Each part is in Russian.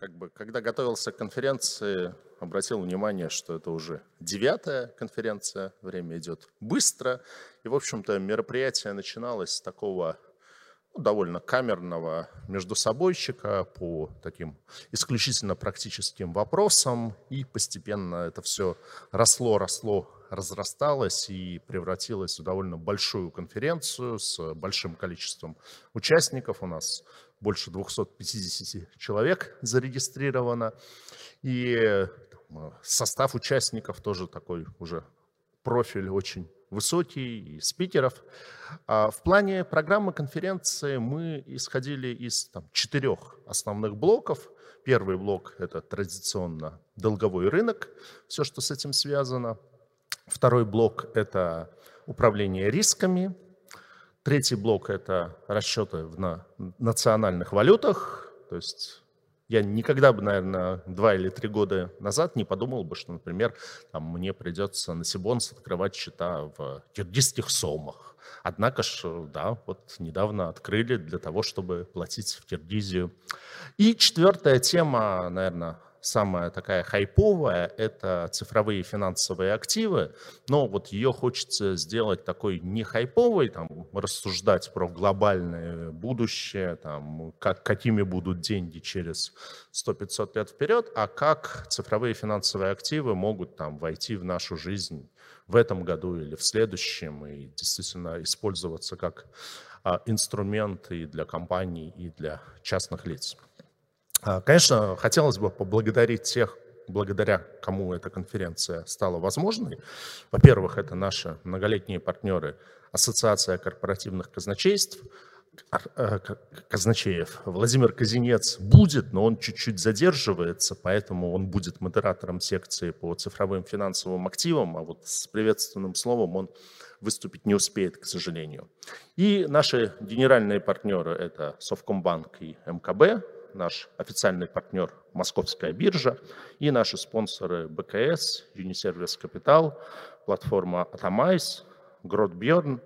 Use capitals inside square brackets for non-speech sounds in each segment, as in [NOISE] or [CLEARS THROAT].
как бы, когда готовился к конференции, обратил внимание, что это уже девятая конференция, время идет быстро. И, в общем-то, мероприятие начиналось с такого ну, довольно камерного междусобойщика по таким исключительно практическим вопросам. И постепенно это все росло, росло, разрасталось и превратилось в довольно большую конференцию с большим количеством участников. У нас больше 250 человек зарегистрировано. И состав участников тоже такой уже профиль очень высокий, и спикеров. А в плане программы конференции мы исходили из там, четырех основных блоков. Первый блок – это традиционно долговой рынок, все, что с этим связано. Второй блок – это управление рисками – Третий блок – это расчеты в национальных валютах. То есть я никогда бы, наверное, два или три года назад не подумал бы, что, например, там, мне придется на Сибонс открывать счета в киргизских сомах. Однако ж, да, вот недавно открыли для того, чтобы платить в Киргизию. И четвертая тема, наверное, самая такая хайповая – это цифровые финансовые активы, но вот ее хочется сделать такой не хайповой, там, рассуждать про глобальное будущее, там, как, какими будут деньги через 100-500 лет вперед, а как цифровые финансовые активы могут там, войти в нашу жизнь в этом году или в следующем и действительно использоваться как а, инструмент и для компаний, и для частных лиц. А, конечно, хотелось бы поблагодарить тех, благодаря кому эта конференция стала возможной. Во-первых, это наши многолетние партнеры Ассоциация корпоративных казначейств, э, казначеев. Владимир Казинец будет, но он чуть-чуть задерживается, поэтому он будет модератором секции по цифровым финансовым активам, а вот с приветственным словом он выступить не успеет, к сожалению. И наши генеральные партнеры – это Совкомбанк и МКБ, наш официальный партнер Московская биржа и наши спонсоры БКС, Unisервис Капитал, платформа Atomais, Гродбьерн,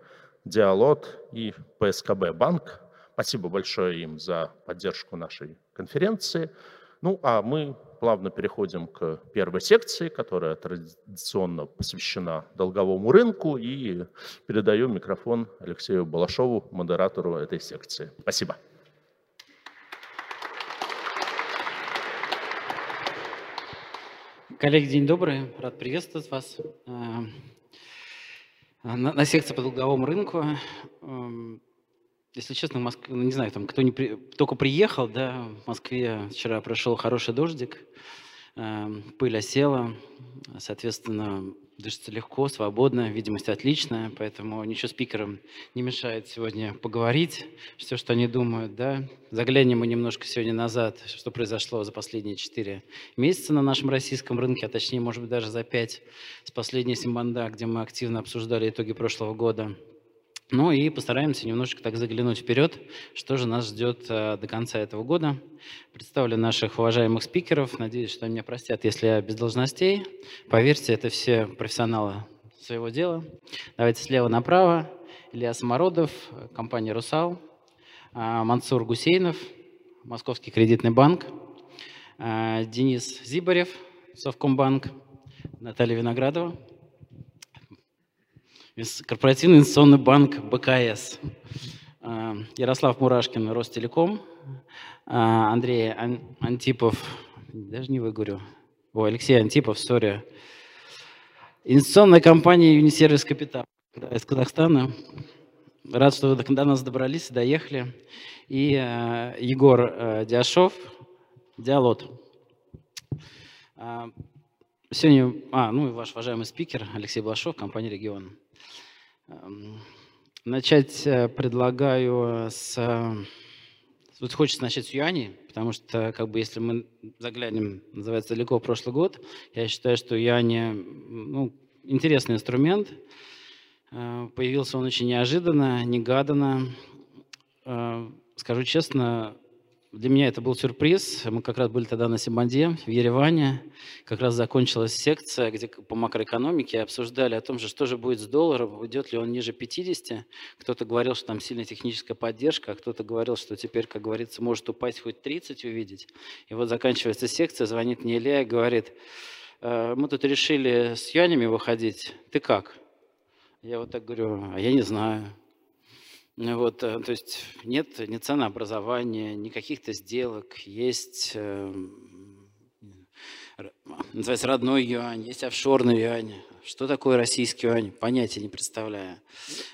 Диалот и ПСКБ Банк. Спасибо большое им за поддержку нашей конференции. Ну, а мы плавно переходим к первой секции, которая традиционно посвящена долговому рынку, и передаю микрофон Алексею Балашову, модератору этой секции. Спасибо. Коллеги, день добрый. Рад приветствовать вас э, на, секции по долговому рынку. Эм, если честно, в Москве, ну, не знаю, там кто не при, только приехал, да, в Москве вчера прошел хороший дождик, пыль осела, соответственно, дышится легко, свободно, видимость отличная, поэтому ничего спикерам не мешает сегодня поговорить, все, что они думают. Да? Заглянем мы немножко сегодня назад, что произошло за последние четыре месяца на нашем российском рынке, а точнее, может быть, даже за пять с последней Симбанда, где мы активно обсуждали итоги прошлого года. Ну и постараемся немножечко так заглянуть вперед, что же нас ждет э, до конца этого года. Представлю наших уважаемых спикеров. Надеюсь, что меня простят, если я без должностей. Поверьте, это все профессионалы своего дела. Давайте слева направо. Илья Самородов, компания «Русал», э, Мансур Гусейнов, Московский кредитный банк, э, Денис Зибарев, Совкомбанк, Наталья Виноградова, Корпоративный инвестиционный банк БКС. А, Ярослав Мурашкин, Ростелеком. А, Андрей Антипов, даже не выговорю. О, Алексей Антипов, сори. Инвестиционная компания Юнисервис Капитал из Казахстана. Рад, что вы до нас добрались, доехали. И э, Егор Диашов, Диалот. Сегодня, а, ну и ваш уважаемый спикер Алексей Блашов, компания «Регион». Эм, начать э, предлагаю с... Э, вот хочется начать с юаней, потому что, как бы, если мы заглянем, называется, далеко в прошлый год, я считаю, что юани, ну, интересный инструмент. Э, появился он очень неожиданно, негаданно. Скажу честно, для меня это был сюрприз. Мы как раз были тогда на Симбанде, в Ереване. Как раз закончилась секция, где по макроэкономике обсуждали о том, же, что же будет с долларом, уйдет ли он ниже 50. Кто-то говорил, что там сильная техническая поддержка, а кто-то говорил, что теперь, как говорится, может упасть хоть 30 увидеть. И вот заканчивается секция, звонит мне Илья и говорит, «Э, мы тут решили с юанями выходить, ты как? Я вот так говорю, а я не знаю. Вот, э, то есть нет ни ценообразования, ни каких-то сделок, есть, э, называется, родной юань, есть офшорный юань. Что такое российский юань? Понятия не представляю.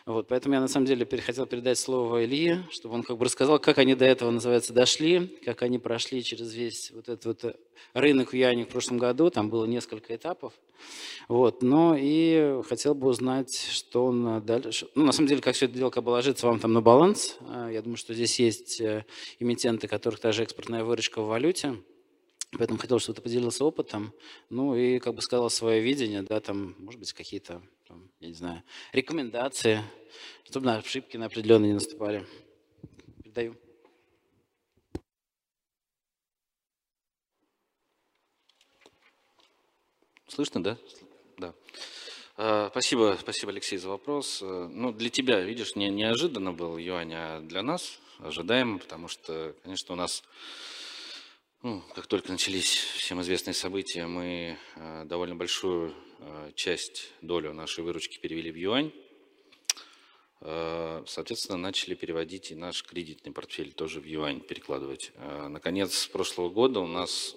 Вот, поэтому я на самом деле хотел передать слово Илье, чтобы он как бы рассказал, как они до этого, называется, дошли, как они прошли через весь вот этот вот рынок юаней в прошлом году. Там было несколько этапов. Вот, но и хотел бы узнать, что он дальше... Ну, на самом деле, как все это дело как бы ложится вам там на баланс. А, я думаю, что здесь есть эмитенты, которых даже экспортная выручка в валюте. Поэтому хотел, чтобы ты поделился опытом, ну и как бы сказал свое видение, да, там, может быть, какие-то, я не знаю, рекомендации, чтобы на ошибки на определенные не наступали. Передаю. Слышно, да? Да. А, спасибо, спасибо, Алексей, за вопрос. Э, ну, для тебя, видишь, не, неожиданно был юань, а для нас ожидаемо, потому что, конечно, у нас ну, как только начались всем известные события, мы э, довольно большую э, часть, долю нашей выручки перевели в юань. Э, соответственно, начали переводить и наш кредитный портфель тоже в юань перекладывать. Наконец, прошлого года у нас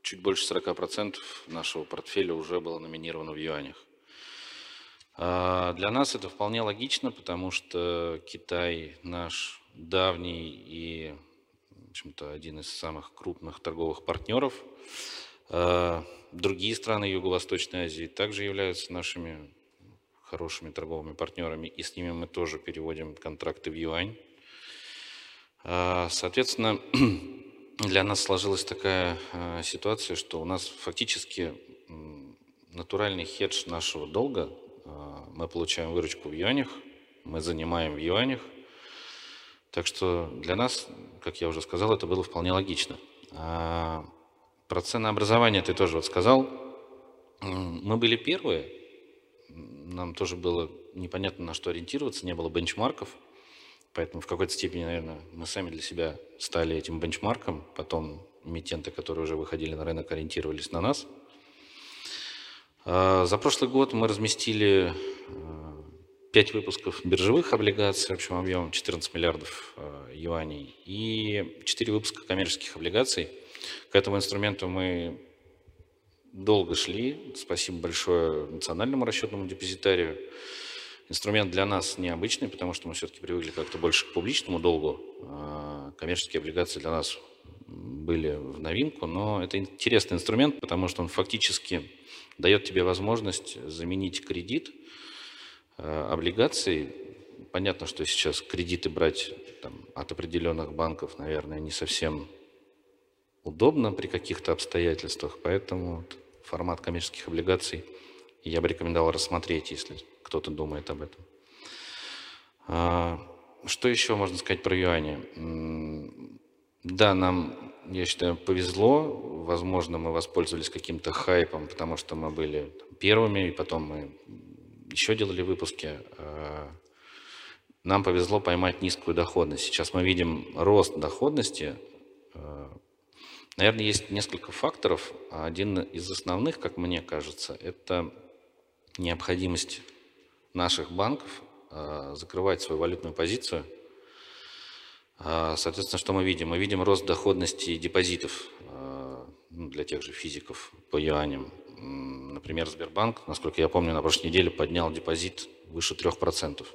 чуть больше 40% нашего портфеля уже было номинировано в юанях. Для нас это вполне логично, потому что Китай наш давний и общем-то, один из самых крупных торговых партнеров. А, другие страны Юго-Восточной Азии также являются нашими хорошими торговыми партнерами, и с ними мы тоже переводим контракты в юань. А, соответственно, [CLEARS THROAT] для нас сложилась такая а, ситуация, что у нас фактически натуральный хедж нашего долга. Мы получаем выручку в юанях, мы занимаем в юанях, так что для нас, как я уже сказал, это было вполне логично. А про ценообразование ты тоже вот сказал. Мы были первые, нам тоже было непонятно на что ориентироваться, не было бенчмарков, поэтому в какой-то степени, наверное, мы сами для себя стали этим бенчмарком, потом эмитенты, которые уже выходили на рынок, ориентировались на нас. А за прошлый год мы разместили а, 5 выпусков биржевых облигаций общим объемом 14 миллиардов э, юаней и 4 выпуска коммерческих облигаций. К этому инструменту мы долго шли. Спасибо большое национальному расчетному депозитарию. Инструмент для нас необычный, потому что мы все-таки привыкли как-то больше к публичному долгу. А коммерческие облигации для нас были в новинку, но это интересный инструмент, потому что он фактически дает тебе возможность заменить кредит – Э, облигаций. Понятно, что сейчас кредиты брать там, от определенных банков, наверное, не совсем удобно при каких-то обстоятельствах, поэтому формат коммерческих облигаций я бы рекомендовал рассмотреть, если кто-то думает об этом. А, что еще можно сказать про юани? Да, нам, я считаю, повезло. Возможно, мы воспользовались каким-то хайпом, потому что мы были первыми, и потом мы еще делали выпуски. Э, нам повезло поймать низкую доходность. Сейчас мы видим рост доходности. Э, наверное, есть несколько факторов. Один из основных, как мне кажется, это необходимость наших банков э, закрывать свою валютную позицию. Соответственно, что мы видим? Мы видим рост доходности депозитов ну, для тех же физиков по юаням. Например, Сбербанк, насколько я помню, на прошлой неделе поднял депозит выше 3%.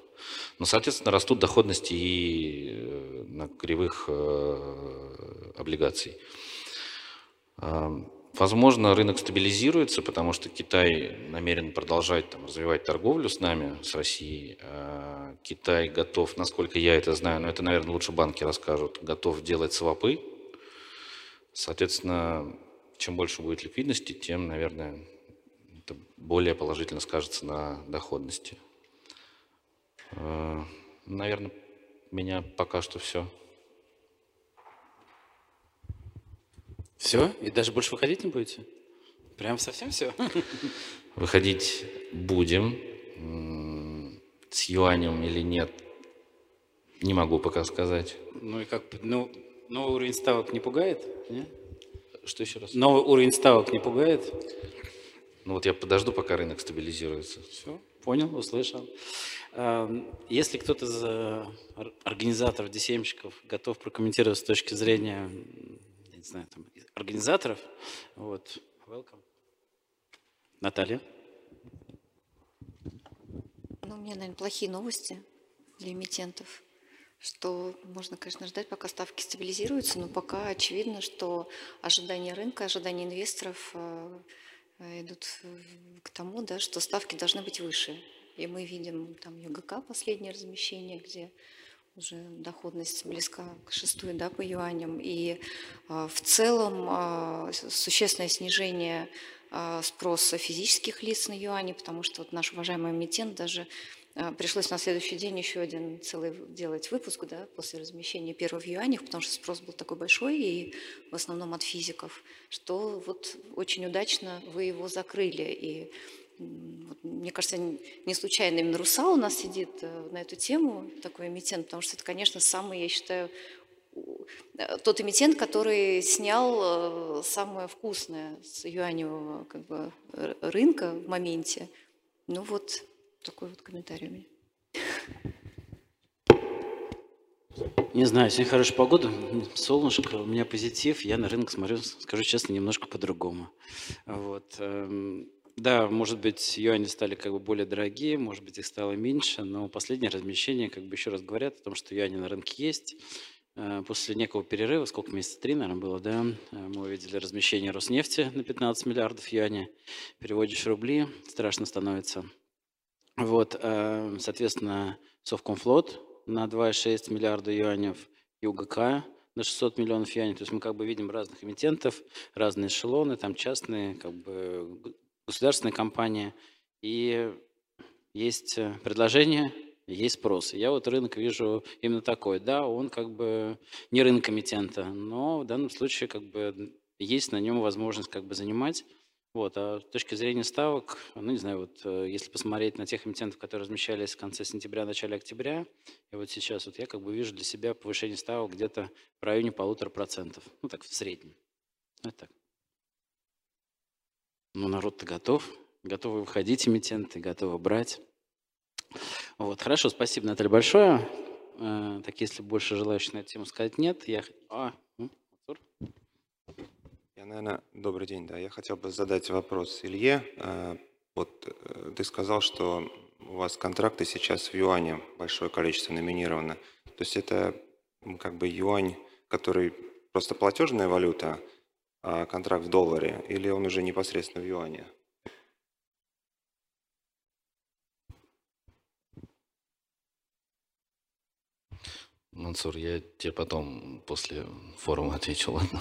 Но, соответственно, растут доходности и э, на кривых э, облигаций. А, возможно, рынок стабилизируется, потому что Китай намерен продолжать там, развивать торговлю с нами, с Россией. А Китай готов, насколько я это знаю, но это, наверное, лучше банки расскажут, готов делать свопы. Соответственно, чем больше будет ликвидности, тем, наверное, это более положительно скажется на доходности. Э, наверное, у меня пока что все. Все? И даже больше выходить не будете? Прям совсем все? [LAUGHS] Выходить будем. С юанем или нет, не могу пока сказать. Ну и как, ну, новый уровень ставок не пугает? Нет? Что еще раз? Новый уровень ставок не пугает? Ну вот я подожду, пока рынок стабилизируется. Все, понял, услышал. Если кто-то из э, организаторов, десемщиков готов прокомментировать с точки зрения, не знаю, там, организаторов, вот, welcome. Наталья. Ну, у меня, наверное, плохие новости для эмитентов что можно, конечно, ждать, пока ставки стабилизируются, но пока очевидно, что ожидания рынка, ожидания инвесторов э, идут к тому, да, что ставки должны быть выше. И мы видим там ЮГК последнее размещение, где уже доходность близка к шестой да, по юаням. И э, в целом э, существенное снижение э, спроса физических лиц на юани, потому что вот наш уважаемый эмитент даже а, пришлось на следующий день еще один целый делать выпуск да, после размещения первого в юанях, потому что спрос был такой большой и в основном от физиков, что вот очень удачно вы его закрыли. И вот, мне кажется, не случайно именно Руса у нас сидит э, на эту тему, такой эмитент, потому что это, конечно, самый, я считаю, э, тот эмитент, который снял э, самое вкусное с юаневого как бы, рынка в моменте. Ну вот, такой вот комментарий у меня. Не знаю, сегодня хорошая погода, солнышко, у меня позитив, я на рынок смотрю, скажу честно, немножко по-другому. Вот. Эм, да, может быть, юани стали как бы более дорогие, может быть, их стало меньше, но последнее размещение как бы еще раз говорят о том, что юани на рынке есть. Э, после некого перерыва, сколько месяца, три, наверное, было, да, э, мы увидели размещение Роснефти на 15 миллиардов юаней. Переводишь рубли, страшно становится. Вот, э, соответственно, Совкомфлот на 2,6 миллиарда юаней, ЮГК на 600 миллионов юаней. То есть мы как бы видим разных эмитентов, разные эшелоны, там частные, как бы государственные компании. И есть э, предложение, есть спрос. Я вот рынок вижу именно такой. Да, он как бы не рынок эмитента, но в данном случае как бы есть на нем возможность как бы занимать вот, а с точки зрения ставок, ну, не знаю, вот э, если посмотреть на тех эмитентов, которые размещались в конце сентября, начале октября, и вот сейчас вот я как бы вижу для себя повышение ставок где-то в районе полутора процентов. Ну, так, в среднем. Вот так. Ну, народ-то готов. Готовы выходить эмитенты, готовы брать. Вот, хорошо, спасибо, Наталья, большое. Э, так, если больше желающих на эту тему сказать нет, я... А, я, наверное, добрый день, да. Я хотел бы задать вопрос Илье. Э, вот э, ты сказал, что у вас контракты сейчас в юане большое количество номинировано. То есть это как бы юань, который просто платежная валюта, а контракт в долларе, или он уже непосредственно в юане? Мансур, я тебе потом после форума отвечу, ладно?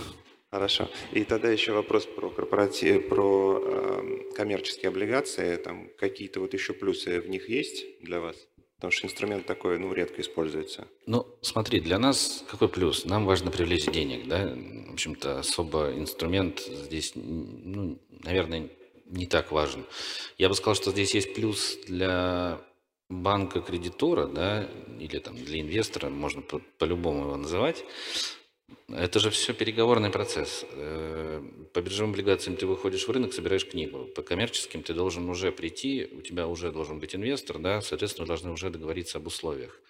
Хорошо. И тогда еще вопрос про корпоратив, про э, коммерческие облигации. Там какие-то вот еще плюсы в них есть для вас? Потому что инструмент такой, ну, редко используется. Ну, смотри, для нас какой плюс? Нам важно привлечь денег, да? В общем-то, особо инструмент здесь, ну, наверное, не так важен. Я бы сказал, что здесь есть плюс для банка-кредитора, да, или там для инвестора, можно по-любому его называть. Это же все переговорный процесс. Э, по биржевым облигациям ты выходишь в рынок, собираешь книгу. По коммерческим ты должен уже прийти, у тебя уже должен быть инвестор, да, соответственно, должны уже договориться об условиях.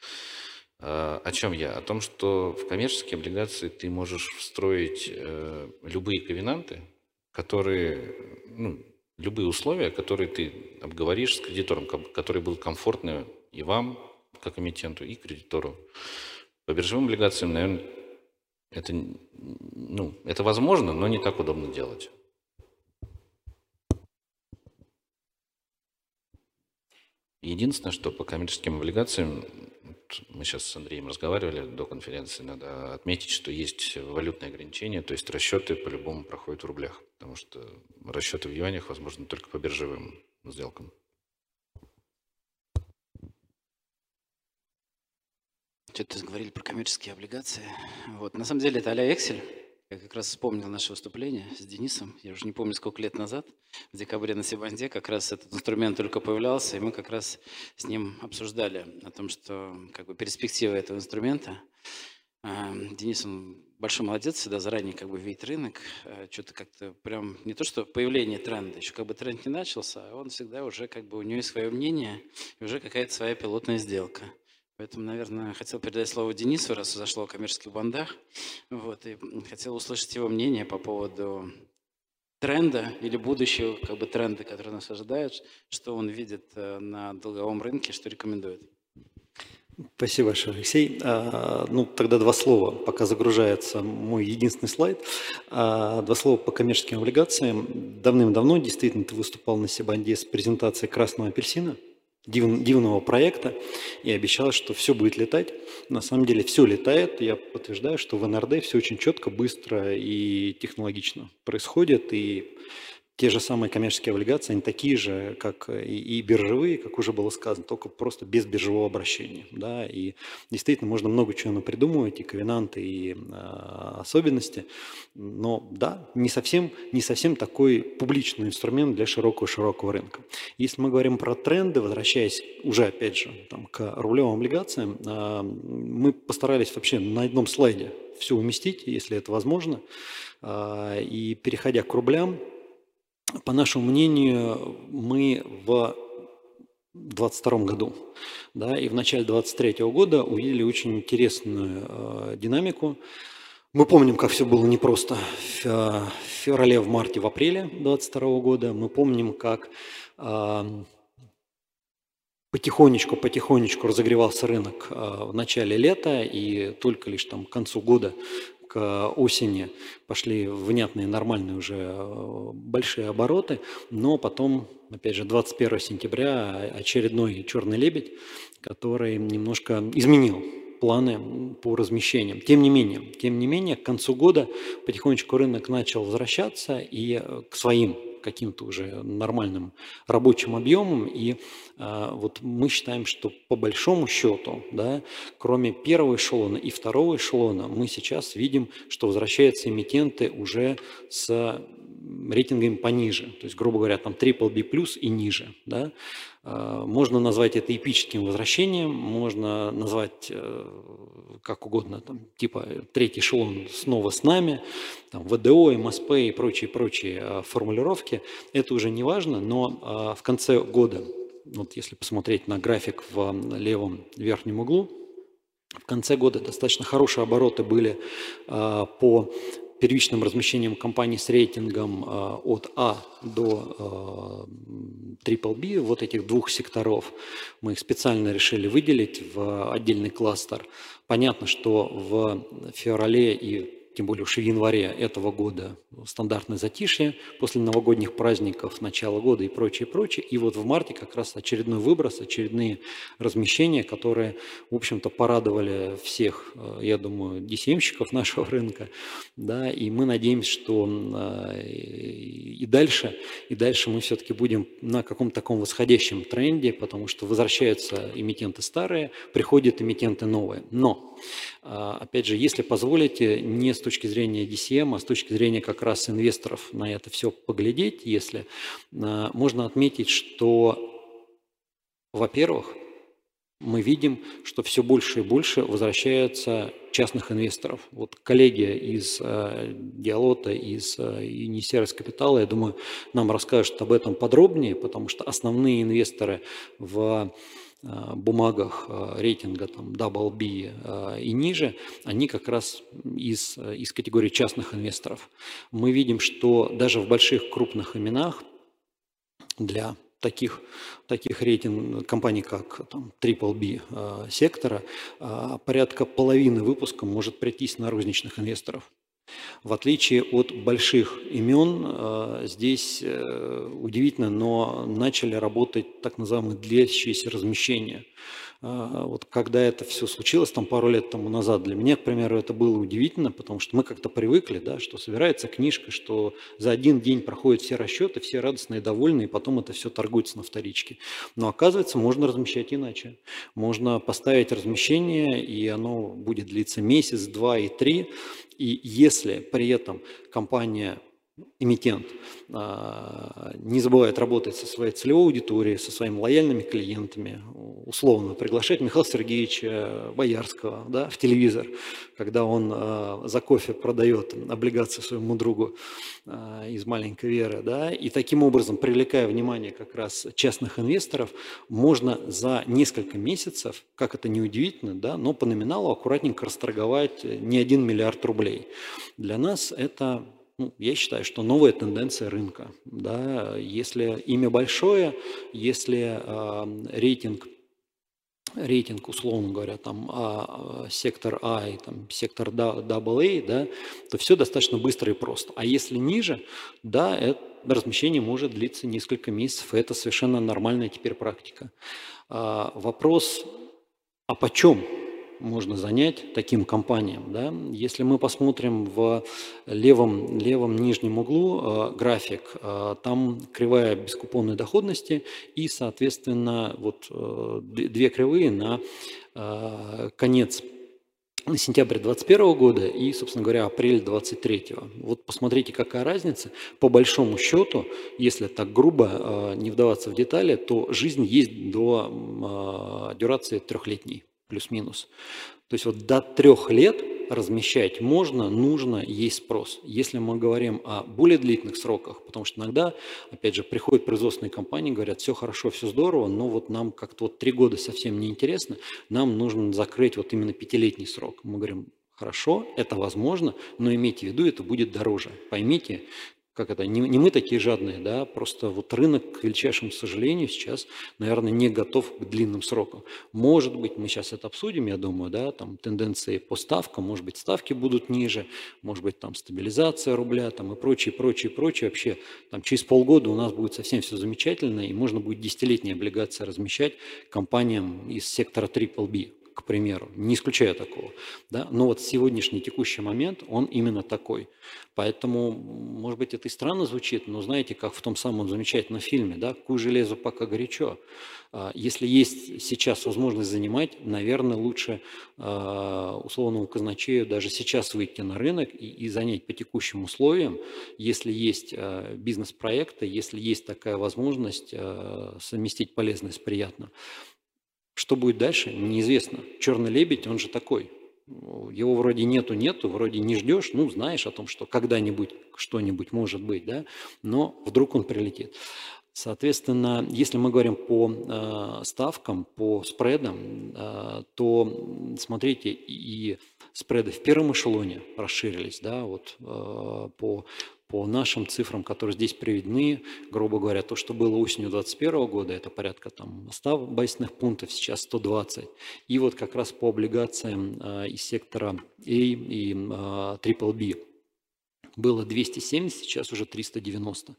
Э, о чем я? О том, что в коммерческие облигации ты можешь встроить э, любые ковенанты, которые, ну, любые условия, которые ты обговоришь с кредитором, которые будут комфортны и вам, как эмитенту, и кредитору. По биржевым облигациям, наверное, это, ну, это возможно, но не так удобно делать. Единственное, что по коммерческим облигациям, мы сейчас с Андреем разговаривали до конференции, надо отметить, что есть валютные ограничения, то есть расчеты по-любому проходят в рублях, потому что расчеты в юанях возможны только по биржевым сделкам. Что-то говорили про коммерческие облигации. Вот. На самом деле это а Excel. Я как раз вспомнил наше выступление с Денисом, я уже не помню, сколько лет назад, в декабре на Сибанде как раз этот инструмент только появлялся, и мы как раз с ним обсуждали о том, что как бы перспективы этого инструмента. А, Денис, он большой молодец, всегда заранее как бы видит рынок, а, что-то как-то прям не то, что появление тренда, еще как бы тренд не начался, а он всегда уже как бы у него есть свое мнение, и уже какая-то своя пилотная сделка. Поэтому, наверное, хотел передать слово Денису, раз зашло о коммерческих бандах. Вот, и хотел услышать его мнение по поводу тренда или будущего как бы тренда, который нас ожидает, что он видит э, на долговом рынке, что рекомендует. Спасибо большое, Алексей. А, ну, тогда два слова, пока загружается мой единственный слайд. А, два слова по коммерческим облигациям. Давным-давно действительно ты выступал на Сибанде с презентацией красного апельсина – див, дивного проекта и обещала, что все будет летать. На самом деле все летает. Я подтверждаю, что в НРД все очень четко, быстро и технологично происходит. И те же самые коммерческие облигации, они такие же, как и, и биржевые, как уже было сказано, только просто без биржевого обращения. Да? И действительно можно много чего придумывать, и ковенанты, и э, особенности. Но да, не совсем, не совсем такой публичный инструмент для широкого-широкого рынка. Если мы говорим про тренды, возвращаясь уже опять же там, к рублевым облигациям, э, мы постарались вообще на одном слайде все уместить, если это возможно. Э, и переходя к рублям, по нашему мнению, мы в 2022 году да, и в начале 2023 года увидели очень интересную э, динамику. Мы помним, как все было непросто в, в феврале, в марте, в апреле 2022 года. Мы помним, как э, потихонечку, потихонечку разогревался рынок э, в начале лета, и только лишь там к концу года к осени пошли внятные, нормальные уже э, большие обороты, но потом, опять же, 21 сентября очередной «Черный лебедь», который немножко изменил планы по размещениям. Тем не менее, тем не менее, к концу года потихонечку рынок начал возвращаться и э, к своим каким-то уже нормальным рабочим объемом. И э, вот мы считаем, что по большому счету, да, кроме первого эшелона и второго эшелона, мы сейчас видим, что возвращаются эмитенты уже с рейтингами пониже, то есть, грубо говоря, там triple B плюс и ниже. Да? А, можно назвать это эпическим возвращением, можно назвать э, как угодно, там, типа третий эшелон снова с нами, там, ВДО, МСП и прочие-прочие формулировки. Это уже не важно, но в конце года, вот если посмотреть на график в левом верхнем углу, в конце года достаточно хорошие обороты были по первичным размещением компаний с рейтингом от А до Triple B, вот этих двух секторов, мы их специально решили выделить в отдельный кластер. Понятно, что в феврале и тем более уж в январе этого года стандартное затишье после новогодних праздников, начала года и прочее, прочее. И вот в марте как раз очередной выброс, очередные размещения, которые, в общем-то, порадовали всех, э, я думаю, dcm [LAUGHS] нашего рынка. Да, и мы надеемся, что э, и дальше, и дальше мы все-таки будем на каком-то таком восходящем тренде, потому что возвращаются эмитенты старые, приходят эмитенты новые. Но, опять же, если позволите, не с точки зрения DCM, а с точки зрения как раз инвесторов на это все поглядеть, если а, можно отметить, что, во-первых, мы видим, что все больше и больше возвращаются частных инвесторов. Вот коллеги из э, Диалота, из э, Инисервис Капитала, я думаю, нам расскажут об этом подробнее, потому что основные инвесторы в бумагах э, рейтинга там, Double B э, и ниже, они как раз из, из категории частных инвесторов. Мы видим, что даже в больших крупных именах для таких, таких рейтинг компаний, как там, Triple B сектора, порядка половины выпуска может прийтись на розничных инвесторов. В отличие от больших имен, э, здесь э, удивительно, но начали работать так называемые длящиеся размещения. А, вот когда это все случилось, там пару лет тому назад, для меня, к примеру, это было удивительно, потому что мы как-то привыкли, да, что собирается книжка, что за один день проходят все расчеты, все радостные, довольны, и потом это все торгуется на вторичке. Но оказывается, можно размещать иначе. Можно поставить размещение, и оно будет длиться месяц, два и три. И если при этом компания эмитент а, не забывает работать со своей целевой аудиторией, со своими лояльными клиентами, условно приглашать Михаила Сергеевича Боярского да, в телевизор, когда он а, за кофе продает облигации своему другу а, из маленькой веры, да, и таким образом, привлекая внимание как раз частных инвесторов, можно за несколько месяцев, как это не удивительно, да, но по номиналу аккуратненько расторговать не один миллиард рублей. Для нас это ну, я считаю, что новая тенденция рынка. Да, если имя большое, если э, рейтинг рейтинг, условно говоря, там а, сектор А и там, сектор AA, да, то все достаточно быстро и просто. А если ниже, да, это размещение может длиться несколько месяцев, и это совершенно нормальная теперь практика. А, вопрос, а почем можно занять таким компаниям. Да? Если мы посмотрим в левом, левом нижнем углу э, график, э, там кривая бескупонной доходности и, соответственно, вот э, две кривые на э, конец сентябрь 2021 года и, собственно говоря, апрель 2023. Вот посмотрите, какая разница. По большому счету, если так грубо э, не вдаваться в детали, то жизнь есть до э, дюрации трехлетней плюс-минус. То есть вот до трех лет размещать можно, нужно, есть спрос. Если мы говорим о более длительных сроках, потому что иногда, опять же, приходят производственные компании, говорят, все хорошо, все здорово, но вот нам как-то вот три года совсем не интересно, нам нужно закрыть вот именно пятилетний срок. Мы говорим, хорошо, это возможно, но имейте в виду, это будет дороже. Поймите, как это, не, не мы такие жадные, да, просто вот рынок, к величайшему сожалению, сейчас, наверное, не готов к длинным срокам. Может быть, мы сейчас это обсудим, я думаю, да, там тенденции по ставкам, может быть, ставки будут ниже, может быть, там стабилизация рубля, там и прочее, прочее, прочее. Вообще, там через полгода у нас будет совсем все замечательно, и можно будет десятилетние облигации размещать компаниям из сектора Triple к примеру, не исключая такого. Да? Но вот сегодняшний текущий момент, он именно такой. Поэтому, может быть, это и странно звучит, но знаете, как в том самом замечательном фильме, да, «Куй железо пока горячо». А, если есть сейчас возможность занимать, наверное, лучше а, условному казначею даже сейчас выйти на рынок и, и занять по текущим условиям, если есть а, бизнес-проекты, если есть такая возможность совместить полезное с приятным. Что будет дальше, неизвестно. Черный лебедь, он же такой. Его вроде нету-нету, вроде не ждешь, ну, знаешь о том, что когда-нибудь что-нибудь может быть, да, но вдруг он прилетит. Соответственно, если мы говорим по э, ставкам, по спредам, э, то смотрите, и спреды в первом эшелоне расширились, да, вот э, по по нашим цифрам, которые здесь приведены, грубо говоря, то, что было осенью 2021 года, это порядка там 100 байсных пунктов, сейчас 120. И вот как раз по облигациям э, из сектора A и э, Triple B было 270, сейчас уже 390.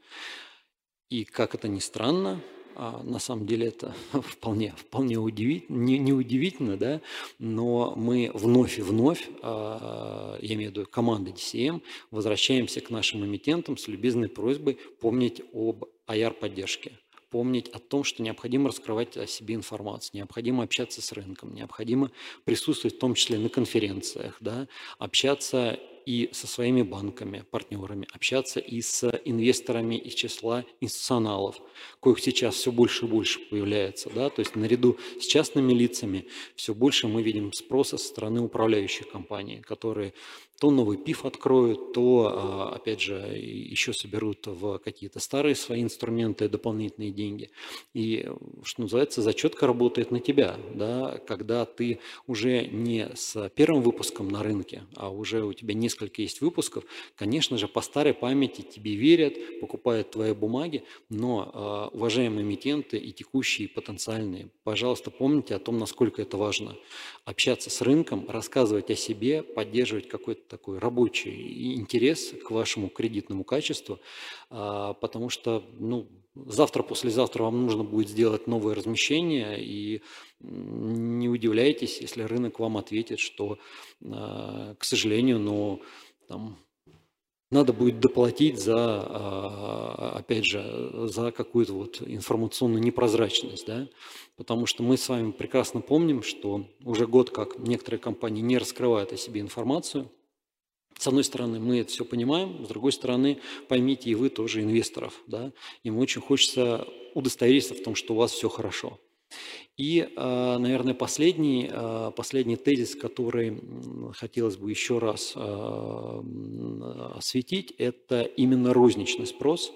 И как это ни странно, а на самом деле это [LAUGHS] вполне, вполне удивительно, не, не удивительно, да, но мы вновь и вновь, а, я имею в виду команды DCM, возвращаемся к нашим эмитентам с любезной просьбой помнить об IR-поддержке помнить о том, что необходимо раскрывать о себе информацию, необходимо общаться с рынком, необходимо присутствовать в том числе на конференциях, да, общаться и со своими банками, партнерами, общаться и с инвесторами из числа институционалов, коих сейчас все больше и больше появляется. Да? То есть наряду с частными лицами все больше мы видим спроса со стороны управляющих компаний, которые то новый ПИФ откроют, то, а, опять же, еще соберут в какие-то старые свои инструменты дополнительные деньги. И, что называется, зачетка работает на тебя, да, когда ты уже не с первым выпуском на рынке, а уже у тебя несколько есть выпусков, конечно же, по старой памяти тебе верят, покупают твои бумаги, но, а, уважаемые эмитенты и текущие, и потенциальные, пожалуйста, помните о том, насколько это важно. Общаться с рынком, рассказывать о себе, поддерживать какой-то такой рабочий интерес к вашему кредитному качеству, а, потому что, ну, завтра, послезавтра вам нужно будет сделать новое размещение, и не удивляйтесь, если рынок вам ответит, что, к сожалению, но там надо будет доплатить за, а, опять же, за какую-то вот информационную непрозрачность, да, потому что мы с вами прекрасно помним, что уже год как некоторые компании не раскрывают о себе информацию. С одной стороны, мы это все понимаем, с другой стороны, поймите и вы тоже инвесторов, да, им очень хочется удостовериться в том, что у вас все хорошо. И, а, наверное, последний, а, последний тезис, который хотелось бы еще раз а, осветить, это именно розничный спрос.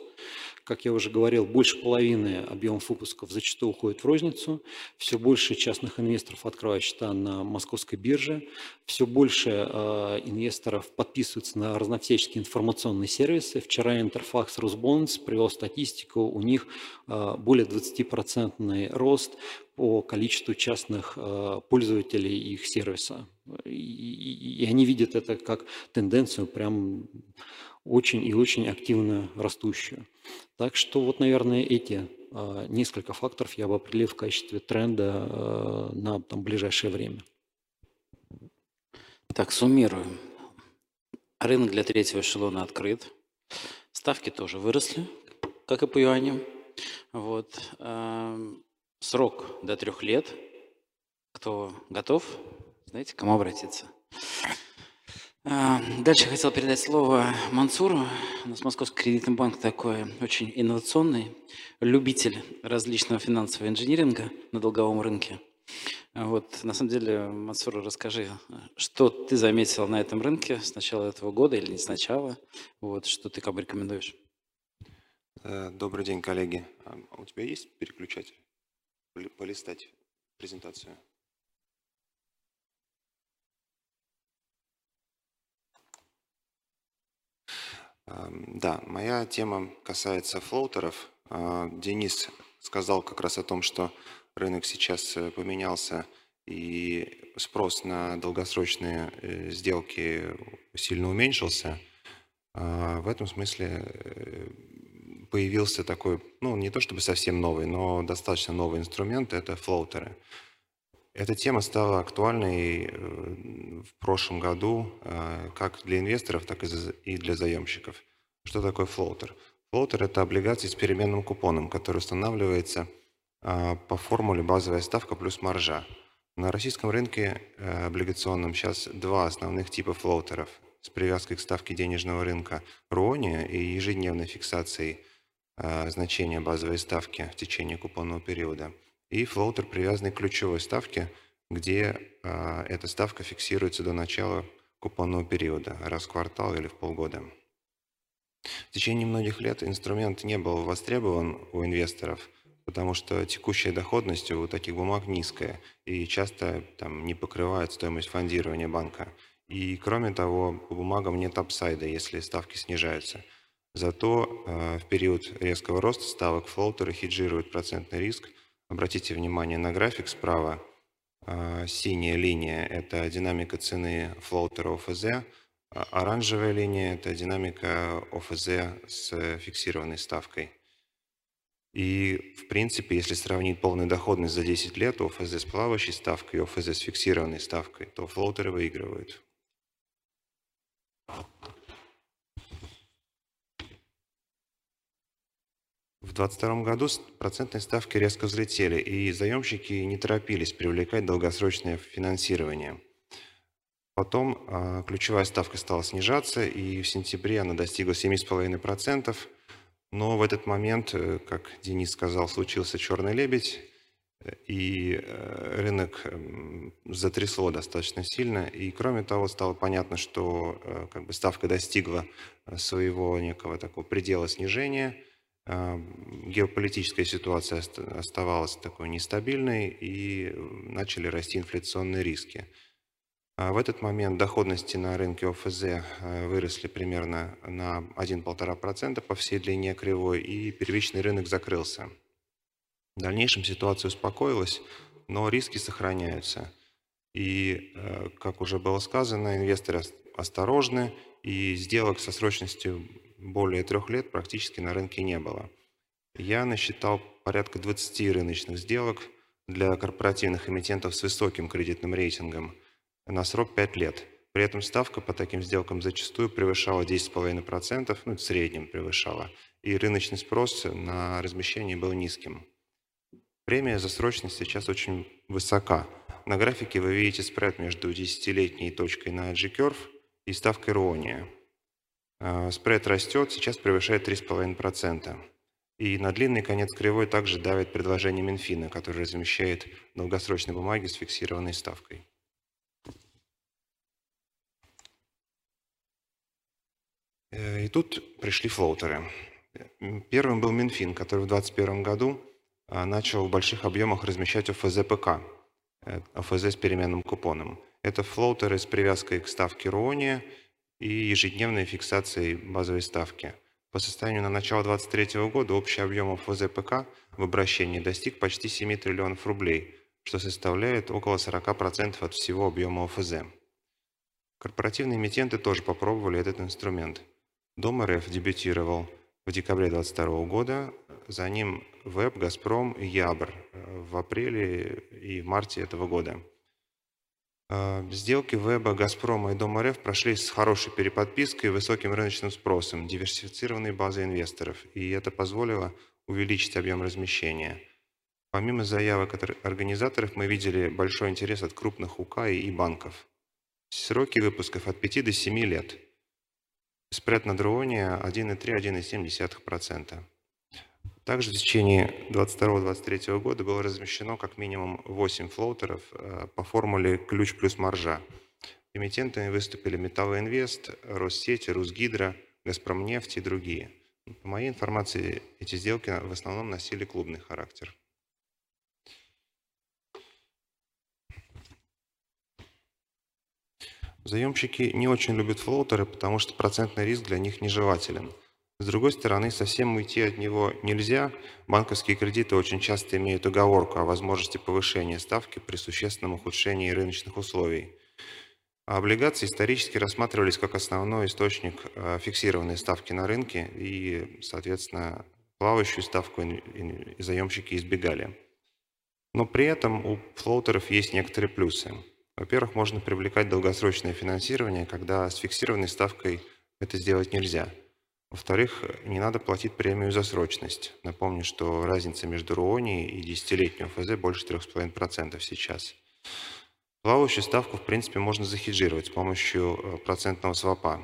Как я уже говорил, больше половины объемов выпусков зачастую уходит в розницу. Все больше частных инвесторов открывают счета на московской бирже. Все больше э, инвесторов подписываются на разновсяческие информационные сервисы. Вчера Интерфакс Росбонс привел статистику, у них э, более 20% рост по количеству частных э, пользователей их сервиса. И, и, и они видят это как тенденцию прям очень и очень активно растущую. Так что вот, наверное, эти а, несколько факторов я бы определил в качестве тренда а, на там, ближайшее время. Так, суммируем. Рынок для третьего эшелона открыт. Ставки тоже выросли, как и по юаням. Вот. Срок до трех лет. Кто готов, знаете, к кому обратиться? А, дальше хотел передать слово Мансуру. У нас Московский кредитный банк такой очень инновационный, любитель различного финансового инжиниринга на долговом рынке. Вот, на самом деле, Мансур, расскажи, что ты заметил на этом рынке с начала этого года или не с начала? Вот, что ты кому рекомендуешь? Э, добрый день, коллеги. А у тебя есть переключатель? Полистать презентацию. Да, моя тема касается флоутеров. А, Денис сказал как раз о том, что рынок сейчас э, поменялся и спрос на долгосрочные э, сделки сильно уменьшился. А, в этом смысле э, появился такой, ну не то чтобы совсем новый, но достаточно новый инструмент – это флоутеры. Эта тема стала актуальной э, в прошлом году э, как для инвесторов, так и для заемщиков. Что такое флоутер? Флоутер – это облигации с переменным купоном, который устанавливается э, по формуле базовая ставка плюс маржа. На российском рынке облигационном сейчас два основных типа флоутеров с привязкой к ставке денежного рынка RUONIA и ежедневной фиксацией значения базовой ставки в течение купонного периода – и флоутер, привязанный к ключевой ставке, где э, эта ставка фиксируется до начала купонного периода, раз в квартал или в полгода. В течение многих лет инструмент не был востребован у инвесторов, потому что текущая доходность у таких бумаг низкая и часто там, не покрывает стоимость фондирования банка. И кроме того, по бумагам нет апсайда, если ставки снижаются. Зато э, в период резкого роста ставок флоутеры хеджируют процентный риск Обратите внимание на график справа. А, синяя линия – это динамика цены флоутера ОФЗ, а оранжевая линия – это динамика ОФЗ с фиксированной ставкой. И, в принципе, если сравнить полную доходность за 10 лет ОФЗ с плавающей ставкой и ОФЗ с фиксированной ставкой, то флоутеры выигрывают. В 2022 году процентные ставки резко взлетели, и заемщики не торопились привлекать долгосрочное финансирование. Потом э, ключевая ставка стала снижаться, и в сентябре она достигла 7,5%. Но в этот момент, э, как Денис сказал, случился черный лебедь, и э, рынок э, затрясло достаточно сильно. И кроме того, стало понятно, что э, как бы ставка достигла своего некого такого предела снижения – геополитическая ситуация оставалась такой нестабильной и начали расти инфляционные риски. А в этот момент доходности на рынке ОФЗ э, выросли примерно на 1-1,5% по всей длине кривой, и первичный рынок закрылся. В дальнейшем ситуация успокоилась, но риски сохраняются. И, э, как уже было сказано, инвесторы осторожны, и сделок со срочностью более трех лет практически на рынке не было. Я насчитал порядка 20 рыночных сделок для корпоративных эмитентов с высоким кредитным рейтингом на срок 5 лет. При этом ставка по таким сделкам зачастую превышала 10,5%, ну, в среднем превышала, и рыночный спрос на размещение был низким. Премия за срочность сейчас очень высока. На графике вы видите спред между 10-летней точкой на G-Curve и ставкой Руония. А, спред растет, сейчас превышает 3,5%. И на длинный конец кривой также давит предложение Минфина, который размещает долгосрочные бумаги с фиксированной ставкой. Э, и тут пришли флоутеры. Первым был Минфин, который в 2021 году а, начал в больших объемах размещать ОФЗ ПК, э, ОФЗ с переменным купоном. Это флоутеры с привязкой к ставке РОНИ и ежедневной фиксацией базовой ставки. По состоянию на начало 2023 года общий объем ОФЗ ПК в обращении достиг почти 7 триллионов рублей, что составляет около 40% от всего объема ОФЗ. Корпоративные эмитенты тоже попробовали этот инструмент. Дом РФ дебютировал в декабре 2022 года, за ним ВЭБ, Газпром и Ябр в апреле и в марте этого года – сделки Веба, Газпрома и Дом РФ прошли с хорошей переподпиской и высоким рыночным спросом, диверсифицированной базой инвесторов, и это позволило увеличить объем размещения. Помимо заявок от организаторов, мы видели большой интерес от крупных УК и банков. Сроки выпусков от 5 до 7 лет. Спред на дроне 1,3-1,7%. Также в течение 2022-2023 года было размещено как минимум 8 флоутеров э, по формуле ключ плюс маржа. Эмитентами выступили Металлоинвест, Россети, Русгидро, Газпромнефть и другие. По моей информации, эти сделки в основном носили клубный характер. Заемщики не очень любят флоутеры, потому что процентный риск для них нежелателен – с другой стороны, совсем уйти от него нельзя. Банковские кредиты очень часто имеют оговорку о возможности повышения ставки при существенном ухудшении рыночных условий. А облигации исторически рассматривались как основной источник э, фиксированной ставки на рынке и, соответственно, плавающую ставку заемщики избегали. Но при этом у флоутеров есть некоторые плюсы. Во-первых, можно привлекать долгосрочное финансирование, когда с фиксированной ставкой это сделать нельзя – во-вторых, не надо платить премию за срочность. Напомню, что разница между РУОНИ и десятилетним ФЗ больше 3,5% сейчас. Плавающую ставку, в принципе, можно захеджировать с помощью э, процентного свопа.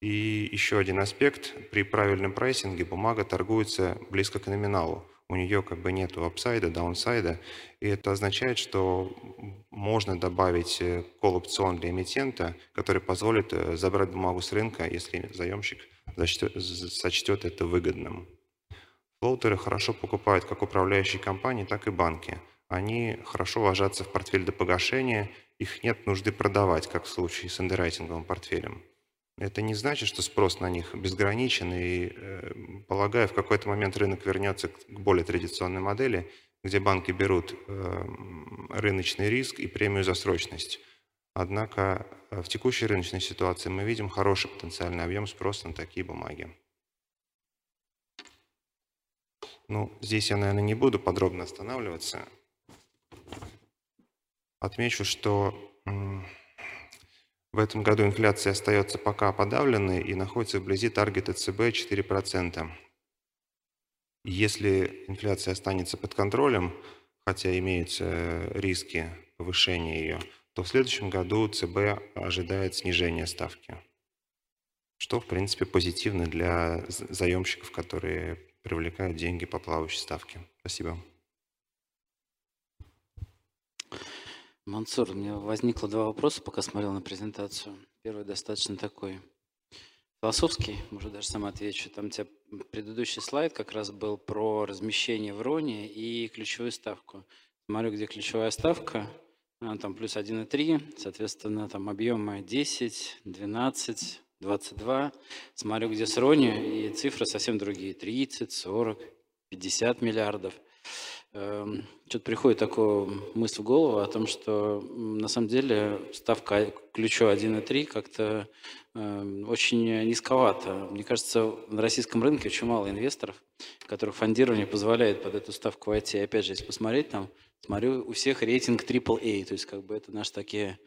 И еще один аспект. При правильном прайсинге бумага торгуется близко к номиналу. У нее как бы нет апсайда, даунсайда. И это означает, что можно добавить колл-опцион для эмитента, который позволит э, забрать бумагу с рынка, если заемщик сочтет это выгодным. Флоутеры хорошо покупают как управляющие компании, так и банки. Они хорошо ложатся в портфель до погашения, их нет нужды продавать, как в случае с андеррайтинговым портфелем. Это не значит, что спрос на них безграничен, и, э, полагаю, в какой-то момент рынок вернется к более традиционной модели, где банки берут э, рыночный риск и премию за срочность. Однако э, в текущей рыночной ситуации мы видим хороший потенциальный объем спроса на такие бумаги. Ну, здесь я, наверное, не буду подробно останавливаться. Отмечу, что в этом году инфляция остается пока подавленной и находится вблизи таргета ЦБ 4%. Если инфляция останется под контролем, хотя имеются риски повышения ее, то в следующем году ЦБ ожидает снижения ставки, что, в принципе, позитивно для заемщиков, которые привлекают деньги по плавающей ставке. Спасибо. Мансур, у меня возникло два вопроса, пока смотрел на презентацию. Первый достаточно такой философский, может даже сам отвечу. Там у тебя предыдущий слайд как раз был про размещение в РОНе и ключевую ставку. Смотрю, где ключевая ставка – там плюс 1,3, соответственно, там объемы 10, 12, 22. Смотрю, где с Рони, и цифры совсем другие, 30, 40, 50 миллиардов. Эм, что-то приходит такая мысль в голову о том, что на самом деле ставка ключу 1 и 3 как-то эм, очень низковата. Мне кажется, на российском рынке очень мало инвесторов, которых фондирование позволяет под эту ставку войти. И опять же, если посмотреть, там, смотрю, у всех рейтинг AAA, то есть как бы это наши такие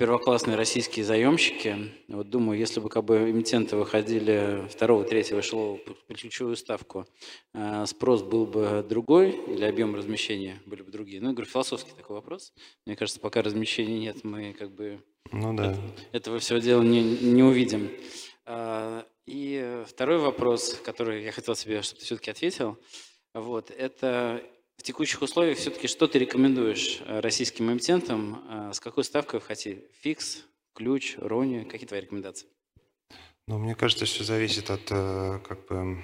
первоклассные российские заемщики. Вот думаю, если бы как бы эмитенты выходили второго, третьего эшелона по ключевую ставку, э, спрос был бы другой или объем размещения были бы другие? Ну, я говорю, философский такой вопрос. Мне кажется, пока размещения нет, мы как бы ну, да. этого всего дела не, не увидим. А, и второй вопрос, который я хотел себе, чтобы ты все-таки ответил, вот, это в текущих условиях все-таки что ты рекомендуешь э, российским эмитентам? Э, с какой ставкой вы хотите? Фикс, ключ, рони? Какие твои рекомендации? Ну, мне кажется, все зависит от, э, как бы,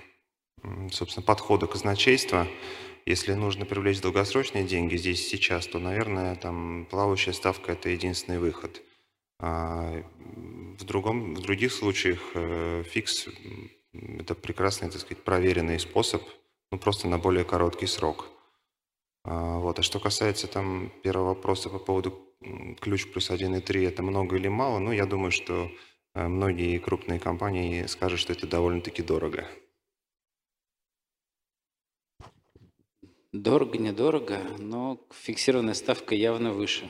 собственно, подхода казначейства. Если нужно привлечь долгосрочные деньги здесь сейчас, то, наверное, там плавающая ставка – это единственный выход. А в, другом, в других случаях фикс – это прекрасный, так сказать, проверенный способ, ну, просто на более короткий срок – вот. А что касается там первого вопроса по поводу ключ плюс 1 и 3, это много или мало, ну, я думаю, что э, многие крупные компании скажут, что это довольно-таки дорого. Дорого, недорого, но фиксированная ставка явно выше.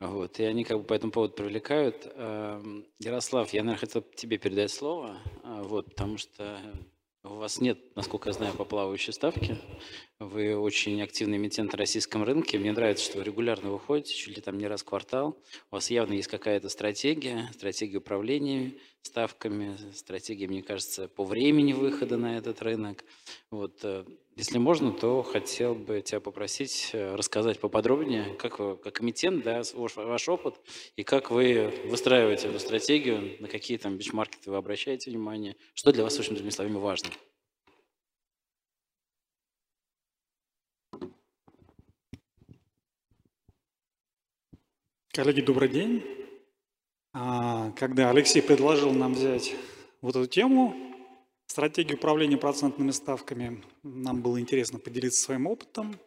Вот, и они как бы по этому поводу привлекают. Эм, Ярослав, я, наверное, хотел тебе передать слово, а, вот, потому что у вас нет, насколько я знаю, по плавающей ставке. Вы очень активный эмитент на российском рынке. Мне нравится, что вы регулярно выходите, чуть ли там не раз в квартал. У вас явно есть какая-то стратегия, стратегия управления ставками, стратегия, мне кажется, по времени выхода на этот рынок. Вот, э, если можно, то хотел бы тебя попросить э, рассказать поподробнее, как вы, как эмитент, да, ваш, ваш опыт, и как вы выстраиваете эту стратегию, на какие там бичмаркеты вы обращаете внимание, что для вас, в общем, другими словами, важно. Коллеги, добрый день. А, когда Алексей предложил нам взять вот эту тему, Стратегия управления процентными ставками. Нам было интересно поделиться своим опытом.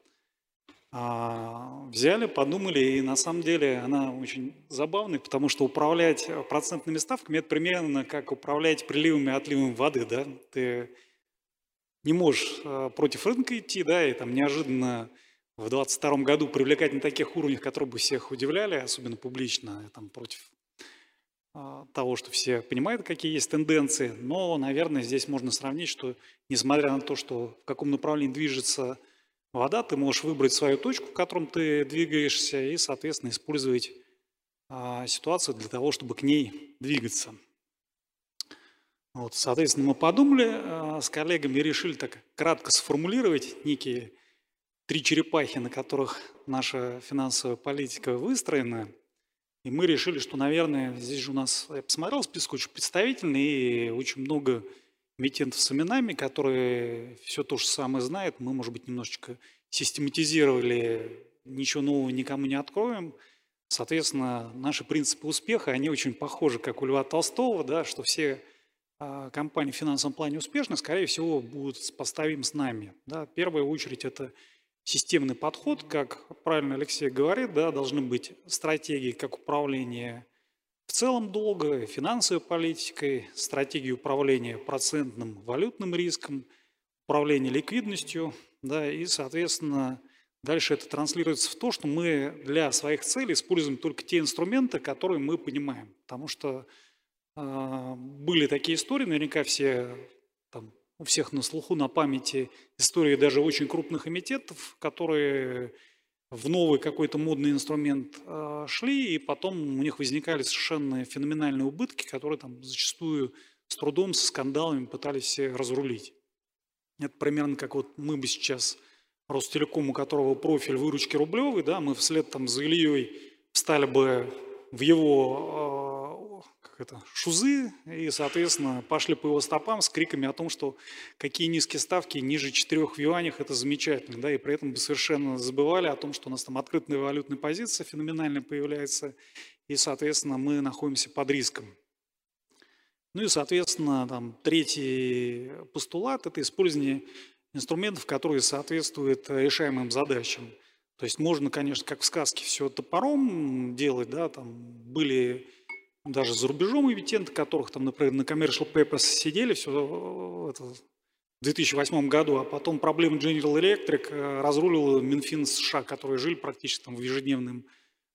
А, взяли, подумали, и на самом деле она очень забавная, потому что управлять процентными ставками – это примерно как управлять приливами и отливами воды. Да? Ты не можешь а, против рынка идти, да, и там неожиданно в 2022 году привлекать на таких уровнях, которые бы всех удивляли, особенно публично, там, против того, что все понимают, какие есть тенденции, но, наверное, здесь можно сравнить, что несмотря на то, что в каком направлении движется вода, ты можешь выбрать свою точку, в котором ты двигаешься, и, соответственно, использовать а, ситуацию для того, чтобы к ней двигаться. Вот, соответственно, мы подумали а, с коллегами и решили так кратко сформулировать некие три черепахи, на которых наша финансовая политика выстроена – и мы решили, что, наверное, здесь же у нас, я посмотрел список очень представительный, и очень много эмитентов с именами, которые все то же самое знают. Мы, может быть, немножечко систематизировали, ничего нового никому не откроем. Соответственно, наши принципы успеха, они очень похожи, как у Льва Толстого, да, что все а, компании в финансовом плане успешны, скорее всего, будут поставим с нами. Да. В первую очередь это системный подход, как правильно Алексей говорит, да, должны быть стратегии как управления в целом долга, финансовой политикой, стратегии управления процентным валютным риском, управления ликвидностью, да, и, соответственно, дальше это транслируется в то, что мы для своих целей используем только те инструменты, которые мы понимаем. Потому что э, были такие истории, наверняка все у всех на слуху, на памяти истории даже очень крупных эмитентов, которые в новый какой-то модный инструмент э, шли, и потом у них возникали совершенно феноменальные убытки, которые там зачастую с трудом, со скандалами пытались разрулить. Это примерно как вот мы бы сейчас Ростелеком, у которого профиль выручки рублевый, да, мы вслед там за Ильей встали бы в его э, это, шузы и, соответственно, пошли по его стопам с криками о том, что какие низкие ставки ниже 4 в юанях – это замечательно. Да, и при этом бы совершенно забывали о том, что у нас там открытая валютная позиция феноменально появляется, и, соответственно, мы находимся под риском. Ну и, соответственно, там, третий постулат – это использование инструментов, которые соответствуют решаемым задачам. То есть можно, конечно, как в сказке, все топором делать, да, там были даже за рубежом эмитенты, которых там, например, на Commercial Papers сидели все это, в 2008 году, а потом проблемы General Electric э, разрулил Минфин США, которые жили практически там в ежедневном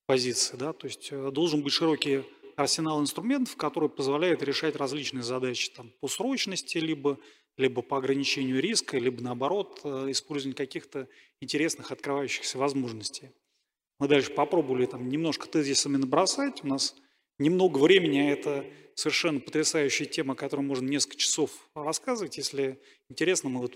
позиции. Да? То есть э, должен быть широкий арсенал инструментов, который позволяет решать различные задачи там, по срочности, либо, либо по ограничению риска, либо наоборот, э, использование каких-то интересных открывающихся возможностей. Мы дальше попробовали там немножко тезисами набросать. У нас немного времени, а это совершенно потрясающая тема, о которой можно несколько часов рассказывать. Если интересно, мы вот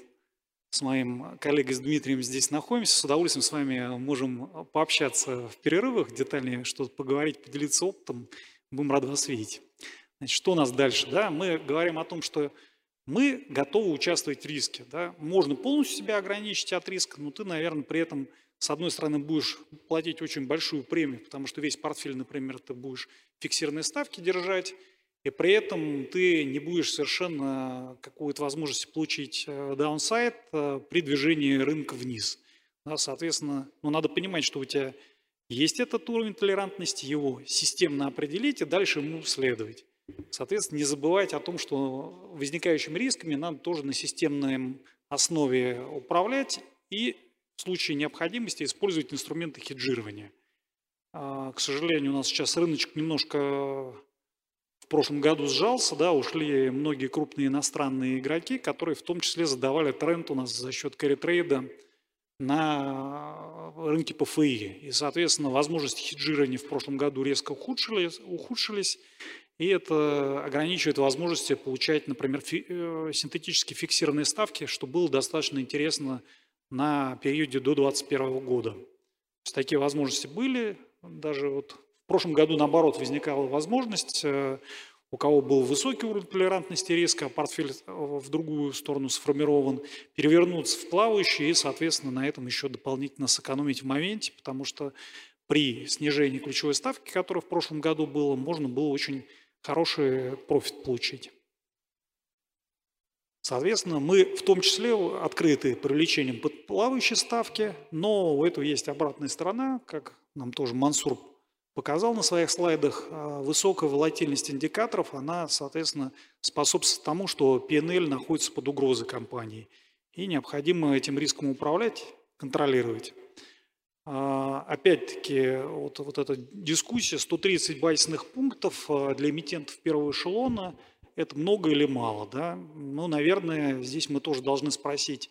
с моим коллегой с Дмитрием здесь находимся. С удовольствием с вами можем пообщаться в перерывах, детальнее что-то поговорить, поделиться опытом. Будем рады вас видеть. Значит, что у нас дальше? Да? Мы говорим о том, что мы готовы участвовать в риске. Да? Можно полностью себя ограничить от риска, но ты, наверное, при этом, с одной стороны, будешь платить очень большую премию, потому что весь портфель, например, ты будешь фиксированные ставки держать, и при этом ты не будешь совершенно какую-то возможность получить даунсайд э, при движении рынка вниз. Да, соответственно, ну, надо понимать, что у тебя есть этот уровень толерантности, его системно определить и дальше ему следовать. Соответственно, не забывать о том, что возникающими рисками надо тоже на системной основе управлять и случае необходимости использовать инструменты хеджирования. А, к сожалению, у нас сейчас рыночек немножко в прошлом году сжался, да, ушли многие крупные иностранные игроки, которые в том числе задавали тренд у нас за счет карри-трейда на рынке ПФИ. И, соответственно, возможности хеджирования в прошлом году резко ухудшились, ухудшились и это ограничивает возможности получать, например, фи э, синтетически фиксированные ставки, что было достаточно интересно на периоде до 2021 года. То есть такие возможности были. Даже вот в прошлом году, наоборот, возникала возможность, э, у кого был высокий уровень толерантности риска, портфель э, в другую сторону сформирован, перевернуться в плавающий и, соответственно, на этом еще дополнительно сэкономить в моменте, потому что при снижении ключевой ставки, которая в прошлом году было, можно было очень хороший профит получить. Соответственно, мы в том числе открыты привлечением под плавающие ставки, но у этого есть обратная сторона, как нам тоже Мансур показал на своих слайдах, а, высокая волатильность индикаторов, она, соответственно, способствует тому, что PNL находится под угрозой компании, и необходимо этим риском управлять, контролировать. А, опять-таки, вот, вот эта дискуссия, 130 базисных пунктов а, для эмитентов первого эшелона, это много или мало? Да? Ну, наверное, здесь мы тоже должны спросить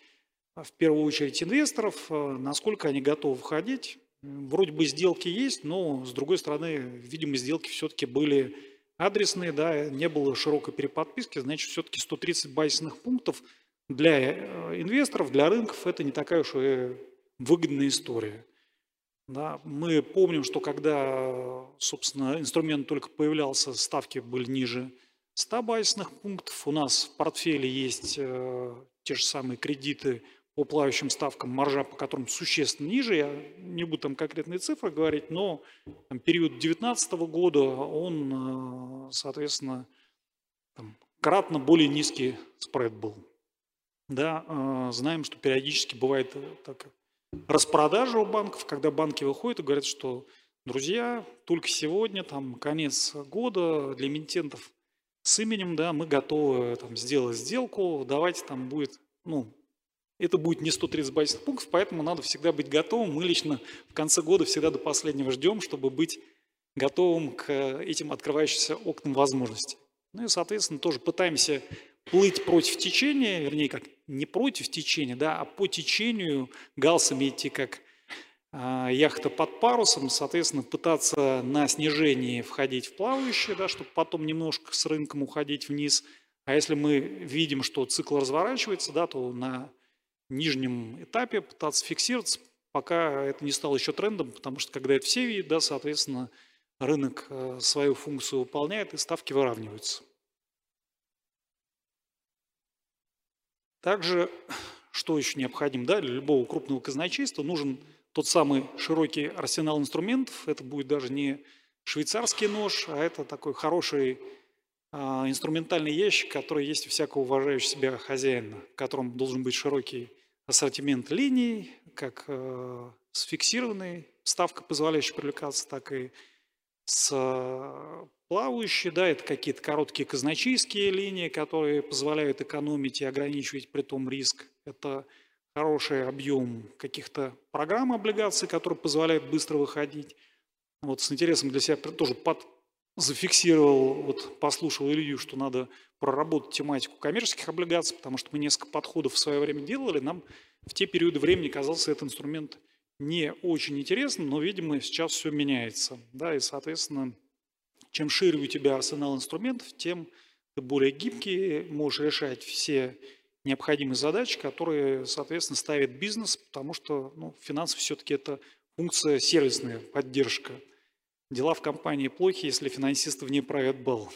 а, в первую очередь инвесторов, насколько они готовы входить. Вроде бы сделки есть, но, с другой стороны, видимо, сделки все-таки были адресные, да, не было широкой переподписки, значит, все-таки 130 базисных пунктов для э, инвесторов, для рынков это не такая уж и выгодная история. Да, мы помним, что когда, собственно, инструмент только появлялся, ставки были ниже 100 базисных пунктов. У нас в портфеле есть э, те же самые кредиты по плавающим ставкам, маржа по которым существенно ниже. Я не буду там конкретные цифры говорить, но там, период 2019 года он, э, соответственно, там, кратно более низкий спред был. Да, э, знаем, что периодически бывает так, распродажа у банков, когда банки выходят и говорят, что, друзья, только сегодня, там, конец года для эмитентов с именем, да, мы готовы там, сделать сделку, давайте там будет, ну, это будет не 130 базисных пунктов, поэтому надо всегда быть готовым. Мы лично в конце года всегда до последнего ждем, чтобы быть готовым к этим открывающимся окнам возможностей. Ну и, соответственно, тоже пытаемся плыть против течения, вернее, как не против течения, да, а по течению галсами идти как яхта под парусом, соответственно, пытаться на снижении входить в плавающие, да, чтобы потом немножко с рынком уходить вниз. А если мы видим, что цикл разворачивается, да, то на нижнем этапе пытаться фиксироваться, пока это не стало еще трендом, потому что когда это все видят, да, соответственно, рынок э, свою функцию выполняет и ставки выравниваются. Также, что еще необходимо да, для любого крупного казначейства, нужен тот самый широкий арсенал инструментов. Это будет даже не швейцарский нож, а это такой хороший а, инструментальный ящик, который есть у всякого уважающего себя хозяина, в котором должен быть широкий ассортимент линий, как э, с фиксированной ставкой, позволяющей привлекаться, так и с э, плавающей, да, это какие-то короткие казначейские линии, которые позволяют экономить и ограничивать при том риск. Это хороший объем каких-то программ облигаций, которые позволяют быстро выходить. Вот с интересом для себя тоже под, зафиксировал, вот послушал Илью, что надо проработать тематику коммерческих облигаций, потому что мы несколько подходов в свое время делали, нам в те периоды времени казался этот инструмент не очень интересным, но, видимо, сейчас все меняется. Да, и, соответственно, чем шире у тебя арсенал инструментов, тем ты более гибкий, можешь решать все необходимые задачи, которые, соответственно, ставит бизнес, потому что ну, финансы все-таки это функция сервисная, поддержка. Дела в компании плохи, если финансистов не правят бал.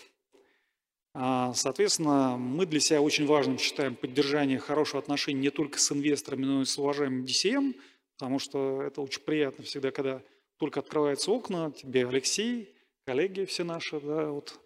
А, соответственно, мы для себя очень важным считаем поддержание хорошего отношения не только с инвесторами, но и с уважаемым DCM, потому что это очень приятно всегда, когда только открываются окна, тебе Алексей, коллеги все наши, да, вот.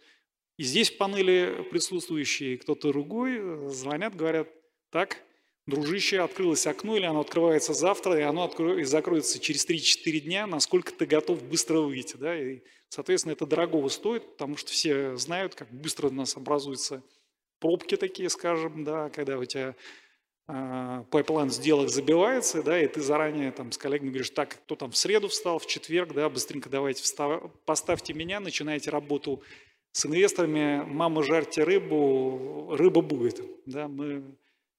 И здесь в панели присутствующие кто-то другой э, звонят, говорят, так, дружище, открылось окно, или оно открывается завтра, и оно откро... и закроется через 3-4 дня, насколько ты готов быстро выйти. Да? И, соответственно, это дорогого стоит, потому что все знают, как быстро у нас образуются пробки такие, скажем, да, когда у тебя э, pipeline сделок забивается, да, и ты заранее там с коллегами говоришь, так, кто там в среду встал, в четверг, да, быстренько давайте встав... поставьте меня, начинайте работу с инвесторами, мама, жарьте рыбу, рыба будет. Да, мы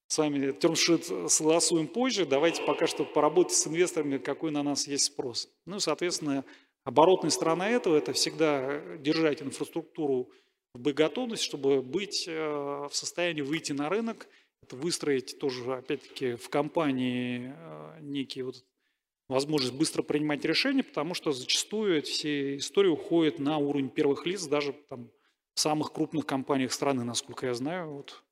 с вами термшит согласуем позже. Давайте пока что поработать с инвесторами, какой на нас есть спрос. Ну соответственно, оборотная сторона этого – это всегда держать инфраструктуру в боеготовности, чтобы быть э, в состоянии выйти на рынок, это выстроить тоже, опять-таки, в компании э, некие вот возможность быстро принимать решения, потому что зачастую все истории уходят на уровень первых лиц, даже там, в самых крупных компаниях страны, насколько я знаю. Вот,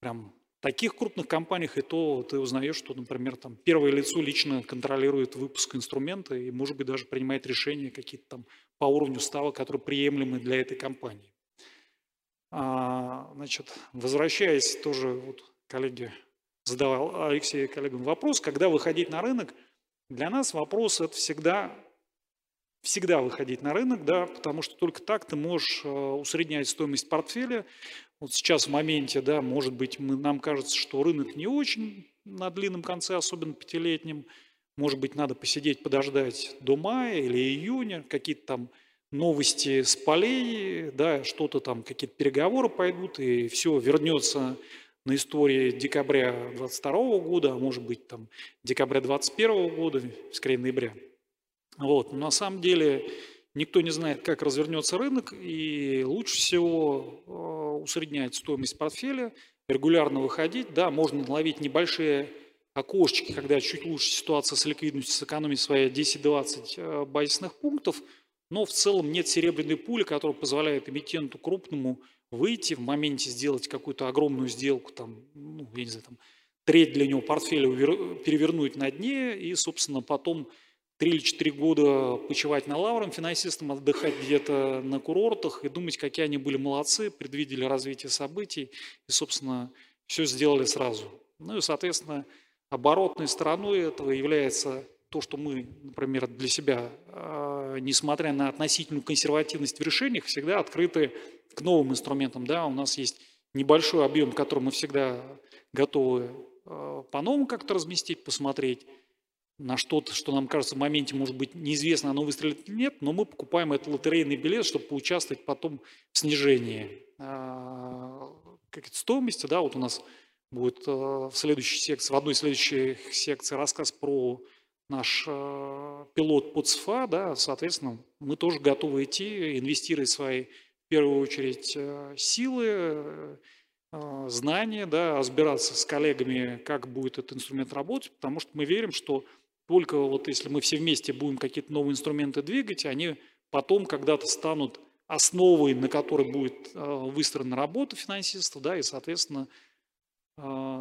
прям таких крупных компаниях и то ты узнаешь, что, например, там первое лицо лично контролирует выпуск инструмента и, может быть, даже принимает решения какие-то там по уровню ставок, которые приемлемы для этой компании. А, значит, возвращаясь тоже, вот коллеги задавал Алексей коллегам вопрос, когда выходить на рынок, для нас вопрос это всегда всегда выходить на рынок, да, потому что только так ты можешь э, усреднять стоимость портфеля, вот сейчас в моменте, да, может быть, мы, нам кажется, что рынок не очень на длинном конце, особенно пятилетнем. Может быть, надо посидеть, подождать до мая или июня, какие-то там новости с полей, да, что-то там, какие-то переговоры пойдут, и все вернется на истории декабря 22 года, а может быть, там, декабря 21 года, скорее ноября. Вот. Но на самом деле Никто не знает, как развернется рынок, и лучше всего э, усреднять стоимость портфеля, регулярно выходить. Да, можно ловить небольшие окошечки, когда чуть лучше ситуация с ликвидностью, сэкономить свои 10-20 э, базисных пунктов, но в целом нет серебряной пули, которая позволяет эмитенту крупному выйти в моменте сделать какую-то огромную сделку, там, ну, я не знаю, там, треть для него портфеля перевернуть на дне и, собственно, потом три или четыре года почивать на лаврам финансистам, отдыхать где-то на курортах и думать, какие они были молодцы, предвидели развитие событий и, собственно, все сделали сразу. Ну и, соответственно, оборотной стороной этого является то, что мы, например, для себя, а, несмотря на относительную консервативность в решениях, всегда открыты к новым инструментам. Да, у нас есть небольшой объем, который мы всегда готовы а, по-новому как-то разместить, посмотреть на что-то, что нам кажется в моменте, может быть, неизвестно, оно выстрелит или нет, но мы покупаем этот лотерейный билет, чтобы поучаствовать потом в снижении а, стоимости. Да, вот у нас будет в следующей секции, в одной из следующих секций рассказ про наш а, пилот под СФА, да, соответственно, мы тоже готовы идти, инвестировать свои, в первую очередь, силы, знания, да, разбираться с коллегами, как будет этот инструмент работать, потому что мы верим, что только вот если мы все вместе будем какие-то новые инструменты двигать, они потом когда-то станут основой, на которой будет э, выстроена работа финансиста, да, и, соответственно, э,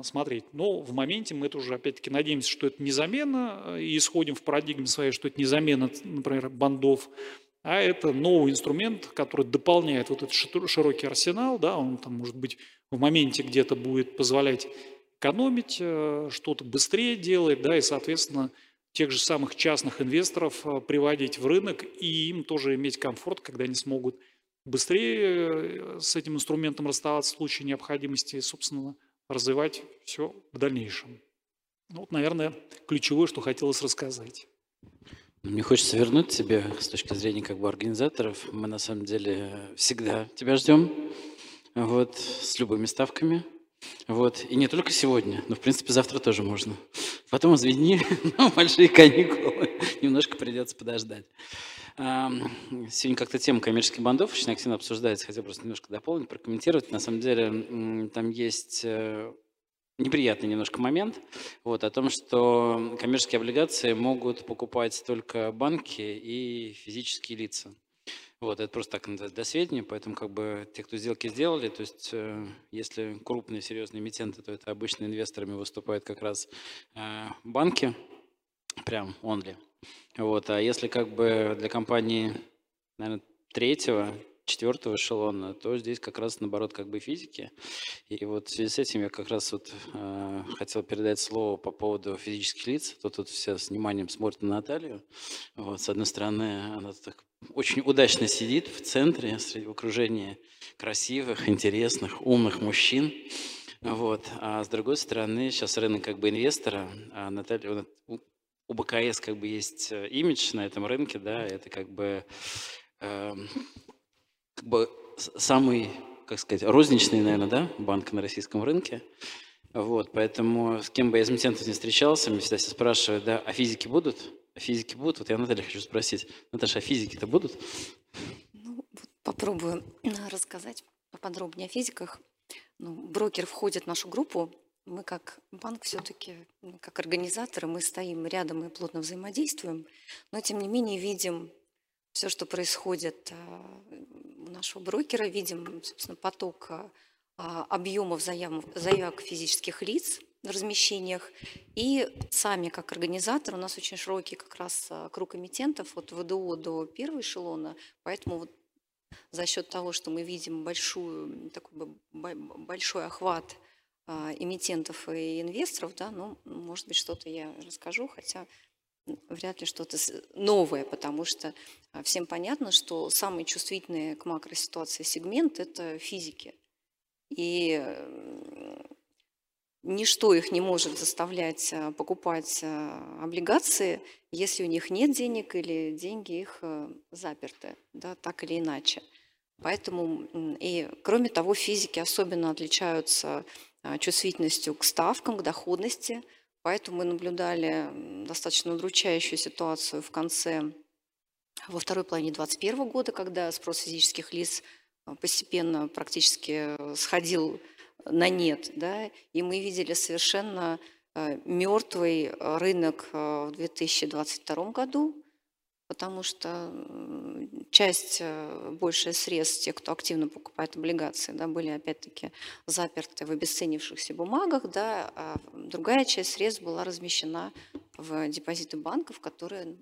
смотреть. Но в моменте мы тоже, опять-таки, надеемся, что это не замена, э, и исходим в парадигме своей, что это не замена, например, бандов, а это новый инструмент, который дополняет вот этот широкий арсенал, да, он там, может быть, в моменте где-то будет позволять экономить, э, что-то быстрее делать, да, и, соответственно, тех же самых частных инвесторов э, приводить в рынок и им тоже иметь комфорт, когда они смогут быстрее с этим инструментом расставаться в случае необходимости собственно, развивать все в дальнейшем. Ну, вот, наверное, ключевое, что хотелось рассказать. Мне хочется вернуть тебе с точки зрения как бы организаторов. Мы на самом деле всегда тебя ждем вот, с любыми ставками. Вот. И не только сегодня, но, в принципе, завтра тоже можно. Потом, извини, [LAUGHS] но большие каникулы. Немножко придется подождать. Сегодня как-то тема коммерческих бандов очень активно обсуждается. Хотел просто немножко дополнить, прокомментировать. На самом деле там есть э, неприятный немножко момент вот, о том, что коммерческие облигации могут покупать только банки и физические лица. Вот, это просто так сведения, поэтому как бы те, кто сделки сделали, то есть э, если крупные серьезные эмитенты, то это обычно инвесторами выступают как раз э, банки, прям only. Вот, а если как бы для компании, наверное, третьего четвертого эшелона, то здесь как раз наоборот как бы физики. И вот в связи с этим я как раз вот э, хотел передать слово по поводу физических лиц. То тут все с вниманием смотрят на Наталью. Вот, с одной стороны, она так очень удачно сидит в центре, среди в окружении красивых, интересных, умных мужчин. Вот. А с другой стороны, сейчас рынок как бы инвестора, а Наталья, у БКС как бы есть э, имидж на этом рынке, да, это как бы э, как бы самый, как сказать, розничный, наверное, да, банк на российском рынке. Вот, поэтому с кем бы я из эмитентов не встречался, меня всегда все спрашивают, да, а физики будут? А физики будут? Вот я Наталья хочу спросить. Наташа, а физики-то будут? Ну, попробую рассказать поподробнее о физиках. Ну, брокер входит в нашу группу. Мы как банк все-таки, как организаторы, мы стоим рядом и плотно взаимодействуем, но тем не менее видим все, что происходит а, у нашего брокера, видим, собственно, поток а, а, объемов заявок, физических лиц в размещениях. И сами, как организатор, у нас очень широкий как раз круг эмитентов от ВДО до первого эшелона, поэтому вот за счет того, что мы видим большую, такой большой охват эмитентов и инвесторов, да, ну, может быть, что-то я расскажу, хотя вряд ли что-то новое, потому что а, всем понятно, что самые чувствительные к макроситуации сегмент – это физики. И ничто их не может заставлять а, покупать а, облигации, если у них нет денег или деньги их заперты, да, так или иначе. Поэтому, и кроме того, физики особенно отличаются чувствительностью к ставкам, к доходности – Поэтому мы наблюдали достаточно удручающую ситуацию в конце, во второй половине 2021 года, когда спрос физических лиц а, постепенно практически сходил на нет. Да, и мы видели совершенно мертвый рынок в 2022 году, потому что часть, э, большая средств, те, кто активно покупает облигации, да, были опять-таки заперты в обесценившихся бумагах, да, а другая часть средств была размещена в депозиты банков, которые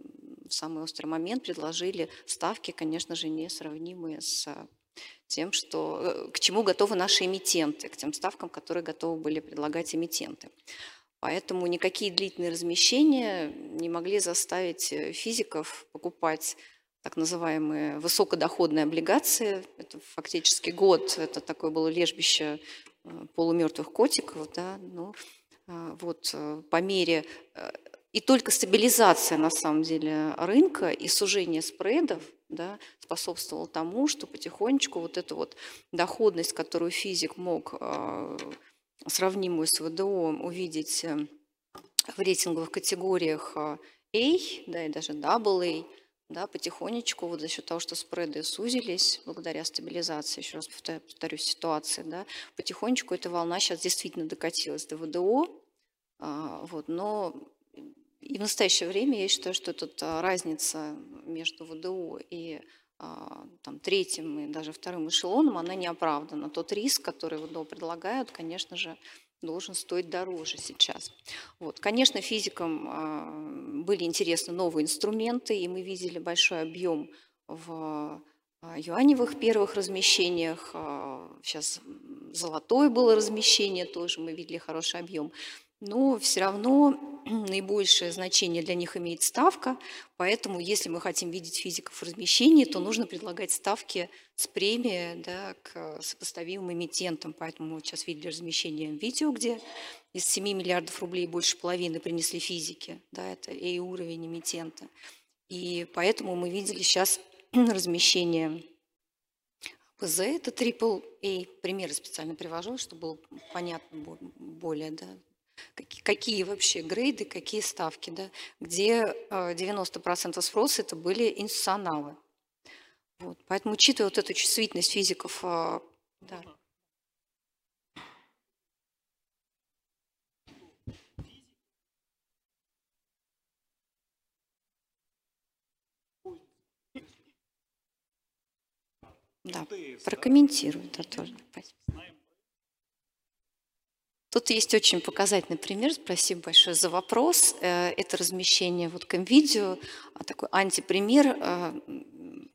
в самый острый момент предложили ставки, конечно же, несравнимые с тем, что, э, к чему готовы наши эмитенты, к тем ставкам, которые готовы были предлагать эмитенты. Поэтому никакие длительные размещения не могли заставить э, физиков покупать так называемые высокодоходные облигации. Это фактически год, это такое было лежбище э, полумертвых котиков. Да? Ну, а, вот э, по мере и только стабилизация, на самом деле, рынка и сужение спредов да, способствовало тому, что потихонечку вот эта вот доходность, которую физик мог сравнимую с ВДО увидеть э, в рейтинговых категориях э, A, да, и даже AA, да, потихонечку, вот за счет того, что спреды сузились, благодаря стабилизации, еще раз повторю, повторю ситуации, да, потихонечку эта волна сейчас действительно докатилась до ВДО, а, вот, но и в настоящее время я считаю, что эта разница между ВДО и там, третьим и даже вторым эшелоном, она не оправдана. Тот риск, который ВДО предлагают, конечно же, должен стоить дороже сейчас. Вот. Конечно, физикам а, были интересны новые инструменты, и мы видели большой объем в а, юаневых первых размещениях. Сейчас золотое было размещение тоже, мы видели хороший объем но все равно [CLEARS THROAT] наибольшее значение для них имеет ставка, поэтому если мы хотим видеть физиков в размещении, то нужно предлагать ставки с премией да, к сопоставимым эмитентам. Поэтому мы сейчас видели размещение видео, где из 7 миллиардов рублей больше половины принесли физики. Да, это и уровень эмитента. И поэтому мы видели сейчас [CLEARS THROAT] размещение ПЗ, это AAA. Примеры специально привожу, чтобы было понятно более да, какие, какие вообще грейды, какие ставки, да, где 90% э, спроса это были институционалы. Вот. Поэтому, учитывая вот эту чувствительность физиков, э, да. Да, прокомментирую, да, тоже. Спасибо. Тут есть очень показательный пример. Спасибо большое за вопрос. Э, это размещение вот видео, а такой антипример э,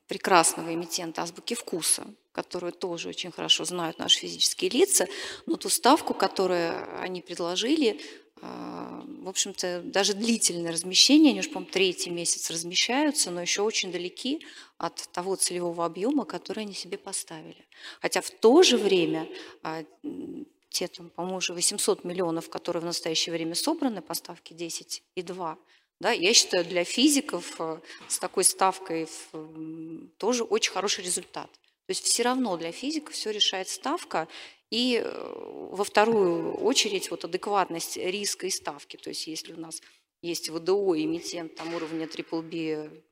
прекрасного эмитента азбуки вкуса, которую тоже очень хорошо знают наши физические лица, но ту ставку, которую они предложили, э, в общем-то, даже длительное размещение, они уже, по-моему, третий месяц размещаются, но еще очень далеки от того целевого объема, который они себе поставили. Хотя в то же время те, там, по-моему, уже 800 миллионов, которые в настоящее время собраны, поставки 10 и 2, да, я считаю, для физиков э, с такой ставкой тоже очень хороший результат. То есть все равно для физиков все решает ставка, и э, во вторую очередь вот адекватность риска и ставки. То есть если у нас есть ВДО, эмитент там, уровня BBB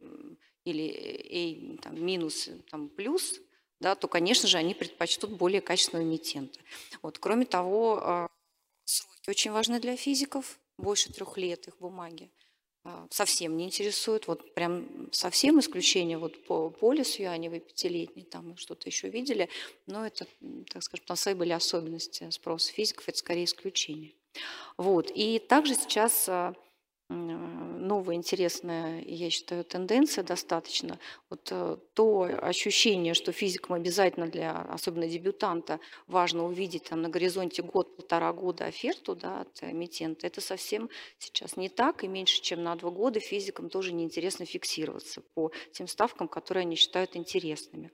или A там, минус там, плюс, да, то, конечно же, они предпочтут более качественного эмитента. Вот. Кроме того, а, сроки очень важны для физиков, больше трех лет их бумаги а, совсем не интересуют, вот прям совсем исключение вот по полису они вы пятилетний, там мы что-то еще видели, но это, так скажем, там свои были особенности спроса физиков, это скорее исключение. Вот. И также сейчас а, новая интересная, я считаю, тенденция достаточно. Вот э, то ощущение, что физикам обязательно для, особенно дебютанта, важно увидеть там, на горизонте год-полтора года оферту да, от эмитента, это совсем сейчас не так, и меньше, чем на два года физикам тоже неинтересно фиксироваться по тем ставкам, которые они считают интересными.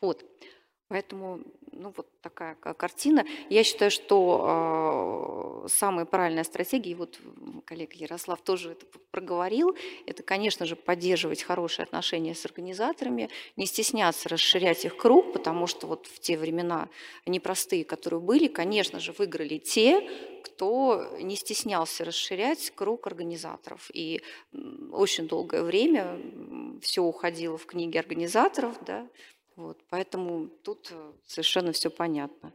Вот. Поэтому ну, вот такая картина. Я считаю, что э, самая правильная стратегия, и вот коллега Ярослав тоже это проговорил, это, конечно же, поддерживать хорошие отношения с организаторами, не стесняться расширять их круг, потому что вот в те времена непростые, которые были, конечно же, выиграли те, кто не стеснялся расширять круг организаторов. И очень долгое время все уходило в книги организаторов, да, вот, поэтому тут э, совершенно все понятно.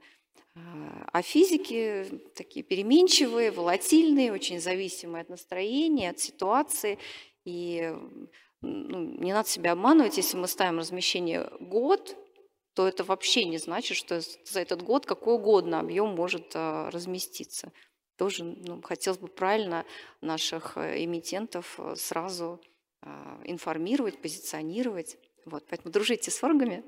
А, а физики такие переменчивые, волатильные, очень зависимые от настроения, от ситуации. И ну, не надо себя обманывать, если мы ставим размещение год, то это вообще не значит, что за этот год какой угодно объем может а, разместиться. Тоже ну, хотелось бы правильно наших э, эмитентов э, сразу а, информировать, позиционировать. Вот, поэтому дружите с оргами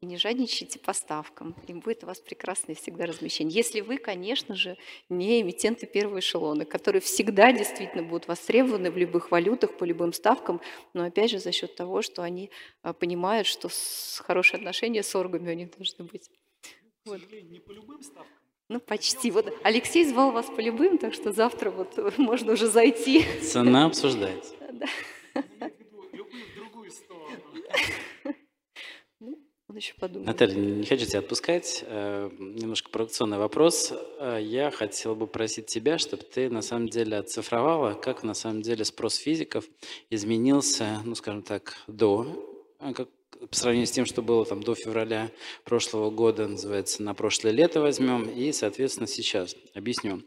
и не жадничайте по ставкам. И будет у вас прекрасное всегда размещение. Если вы, конечно же, не эмитенты первого эшелона, которые всегда действительно будут востребованы в любых валютах, по любым ставкам, но опять же за счет того, что они а, понимают, что хорошие отношения с оргами у них должны быть. Вот. не по любым ставкам. Ну, почти. Вот Алексей звал вас по любым, так что завтра вот [LAUGHS] можно уже зайти. Цена обсуждается. Да. Он еще подумает. Наталья, не хочу тебя отпускать. Э, немножко провокационный вопрос. Э, я хотел бы просить тебя, чтобы ты на самом деле оцифровала, как на самом деле спрос физиков изменился, ну, скажем так, до, э, как, по сравнению с тем, что было там до февраля прошлого года, называется, на прошлое лето возьмем, и, соответственно, сейчас. Объясню.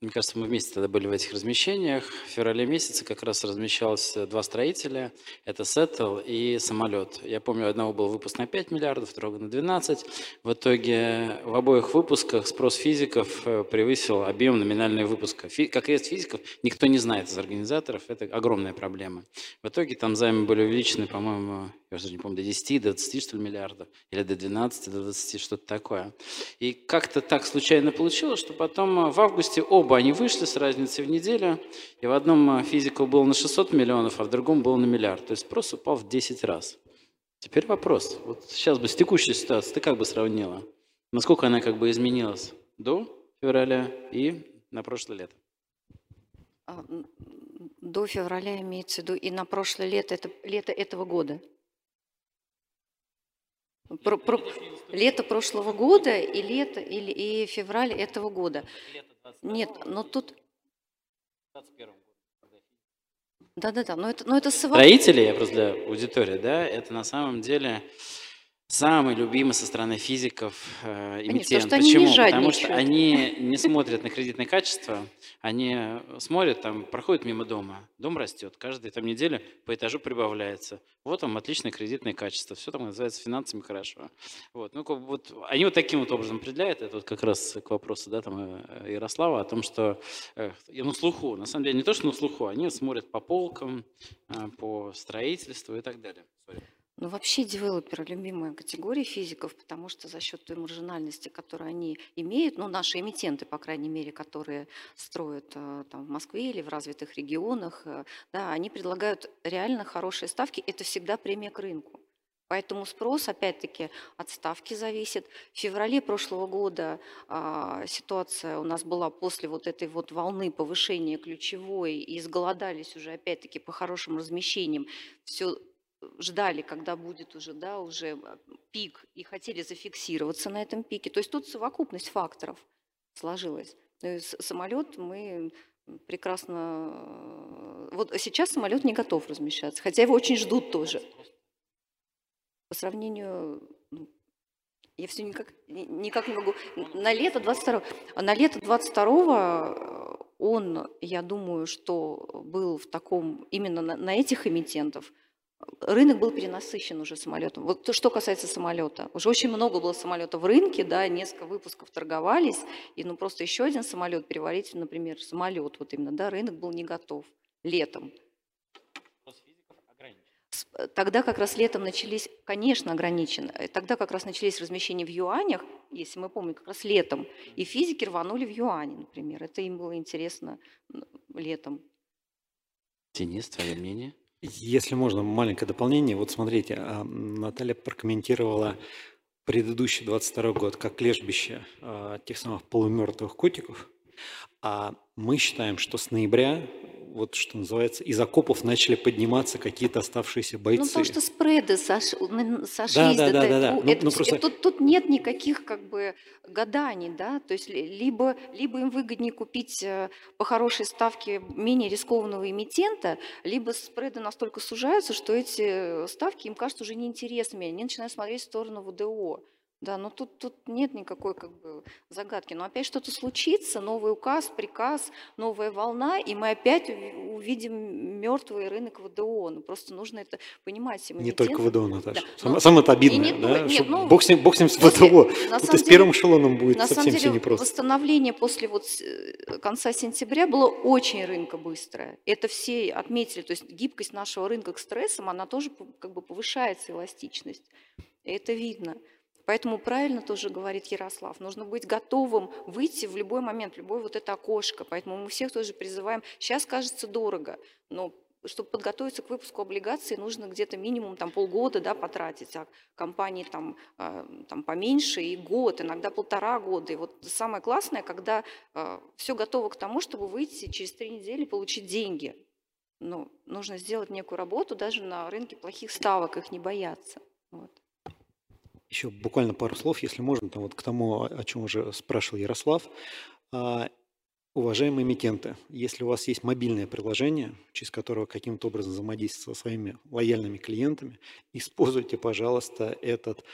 Мне кажется, мы вместе тогда были в этих размещениях. В феврале месяце как раз размещалось два строителя. Это Сеттл и самолет. Я помню, одного был выпуск на 5 миллиардов, второго на 12. В итоге в обоих выпусках спрос физиков э, превысил объем номинального выпуска. Фи- как есть физиков, никто не знает из организаторов. Это огромная проблема. В итоге там займы были увеличены, по-моему, я уже не помню, до 10, до 20, что ли, миллиардов. Или до 12, до 20, что-то такое. И как-то так случайно получилось, что потом э, в августе оба они вышли с разницей в неделю, и в одном э, физику был на 600 миллионов, а в другом был на миллиард. То есть спрос упал в 10 раз. Теперь вопрос. Вот сейчас бы с текущей ситуацией ты как бы сравнила? Насколько она как бы изменилась до февраля и на прошлое лето? А, До февраля имеется в виду и на прошлое лето, это лето этого года. Про- про- лето прошлого года и лето или и февраль этого года. Нет, но тут да-да-да, но это, но это Строители, я просто для аудитории, да, это на самом деле самый любимый со стороны физиков э, эмитент. потому что они не Почему? Потому что они не смотрят на кредитное качество, они смотрят, там, проходят мимо дома, дом растет, каждую там неделю по этажу прибавляется. Вот там отличное кредитное качество, все там называется финансами хорошо. Вот, ну, вот, они вот таким вот образом определяют, это вот как раз к вопросу, да, там, э, Ярослава, о том, что, э, на слуху, на самом деле не то, что на слуху, они смотрят по полкам, э, по строительству и так далее. Sorry. Ну, вообще девелоперы – любимая категория физиков, потому что за счет той маржинальности, которую они имеют, ну, наши эмитенты, по крайней мере, которые строят э, там, в Москве или в развитых регионах, э, да, они предлагают реально хорошие ставки. Это всегда премия к рынку. Поэтому спрос, опять-таки, от ставки зависит. В феврале прошлого года а, ситуация у нас была после вот этой вот волны повышения ключевой, и изголодались уже, опять-таки, по хорошим размещениям. Все ждали, когда будет уже, да, уже а, пик, и хотели зафиксироваться на этом пике. То есть тут совокупность факторов сложилась. Самолет мы прекрасно... э, Вот сейчас самолет не готов размещаться, хотя его очень ждут тоже. По сравнению... ну, Я все никак, ни- никак не могу... На лето 22 а на лето 22 он, я думаю, что был в таком... Именно на, на этих эмитентов рынок был перенасыщен уже самолетом. Вот то, что касается самолета. Уже очень много было самолетов в рынке, да, несколько выпусков торговались, и ну просто еще один самолет переварить, например, самолет, вот именно, да, рынок был не готов летом. Тогда как раз летом начались, конечно, ограничено, э, тогда как раз начались размещения в юанях, если мы помним, как раз летом, и физики рванули в юане, например. Это им было интересно летом. Денис, твое мнение? Если можно, маленькое дополнение. Вот смотрите, а, Наталья прокомментировала предыдущий 22 год как лежбище а, тех самых полумертвых котиков. А мы считаем, что с ноября, вот что называется, из окопов начали подниматься какие-то оставшиеся бойцы. Ну, потому что спреды сош- сошлись. да, да, да, да. того. Ну, Это ну, просто- тут, тут нет никаких как бы гаданий, да, то есть ли- либо, либо им выгоднее купить э, по хорошей ставке менее рискованного эмитента, либо спреды настолько сужаются, что эти ставки им кажутся уже неинтересными, они начинают смотреть в сторону ВДО. Да, но тут, тут нет никакой как бы загадки. Но опять что-то случится, новый указ, приказ, новая волна, и мы опять уви- увидим мертвый рынок ВДО. Ну, просто нужно это понимать. Не только. ВДО, Наташа. Да, Сам- ну, Самое-то и обидное, не да? нет, ну, бог, с ним, бог с ним с ВДО. на самом с первым деле- эшелоном будет На самом совсем все деле непросто. восстановление после вот э, конца сентября было очень рынка быстрое. Это все отметили. То есть гибкость нашего рынка к стрессам, она тоже как бы повышается, эластичность. И это видно. Поэтому правильно тоже говорит Ярослав, нужно быть готовым выйти в любой момент, в любое вот это окошко. Поэтому мы всех тоже призываем. Сейчас кажется дорого, но чтобы подготовиться к выпуску облигаций, нужно где-то минимум там, полгода да, потратить, а компании там, э, там поменьше и год, иногда полтора года. И вот самое классное, когда все готово к тому, чтобы выйти через три недели и получить деньги. Ну, нужно сделать некую работу даже на рынке плохих ставок, их не бояться. Вот. Еще буквально пару слов, если можно, там вот к тому, о чем уже спрашивал Ярослав. А, Уважаемые эмитенты, если у вас есть мобильное приложение, через которое каким-то образом взаимодействовать со своими лояльными клиентами, используйте, пожалуйста, этот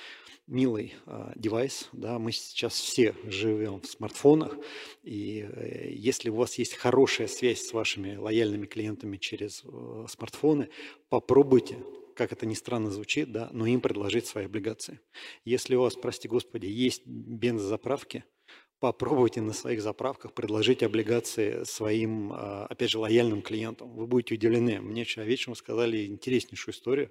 милый а, девайс. Да, мы сейчас все живем в смартфонах, и э, если у вас есть хорошая связь с вашими лояльными клиентами через э, смартфоны, попробуйте как это ни странно звучит, да, но им предложить свои облигации. Если у вас, прости господи, есть бензозаправки, попробуйте на своих заправках предложить облигации своим, а, опять же, лояльным клиентам. Вы будете удивлены. Мне вчера вечером сказали интереснейшую историю.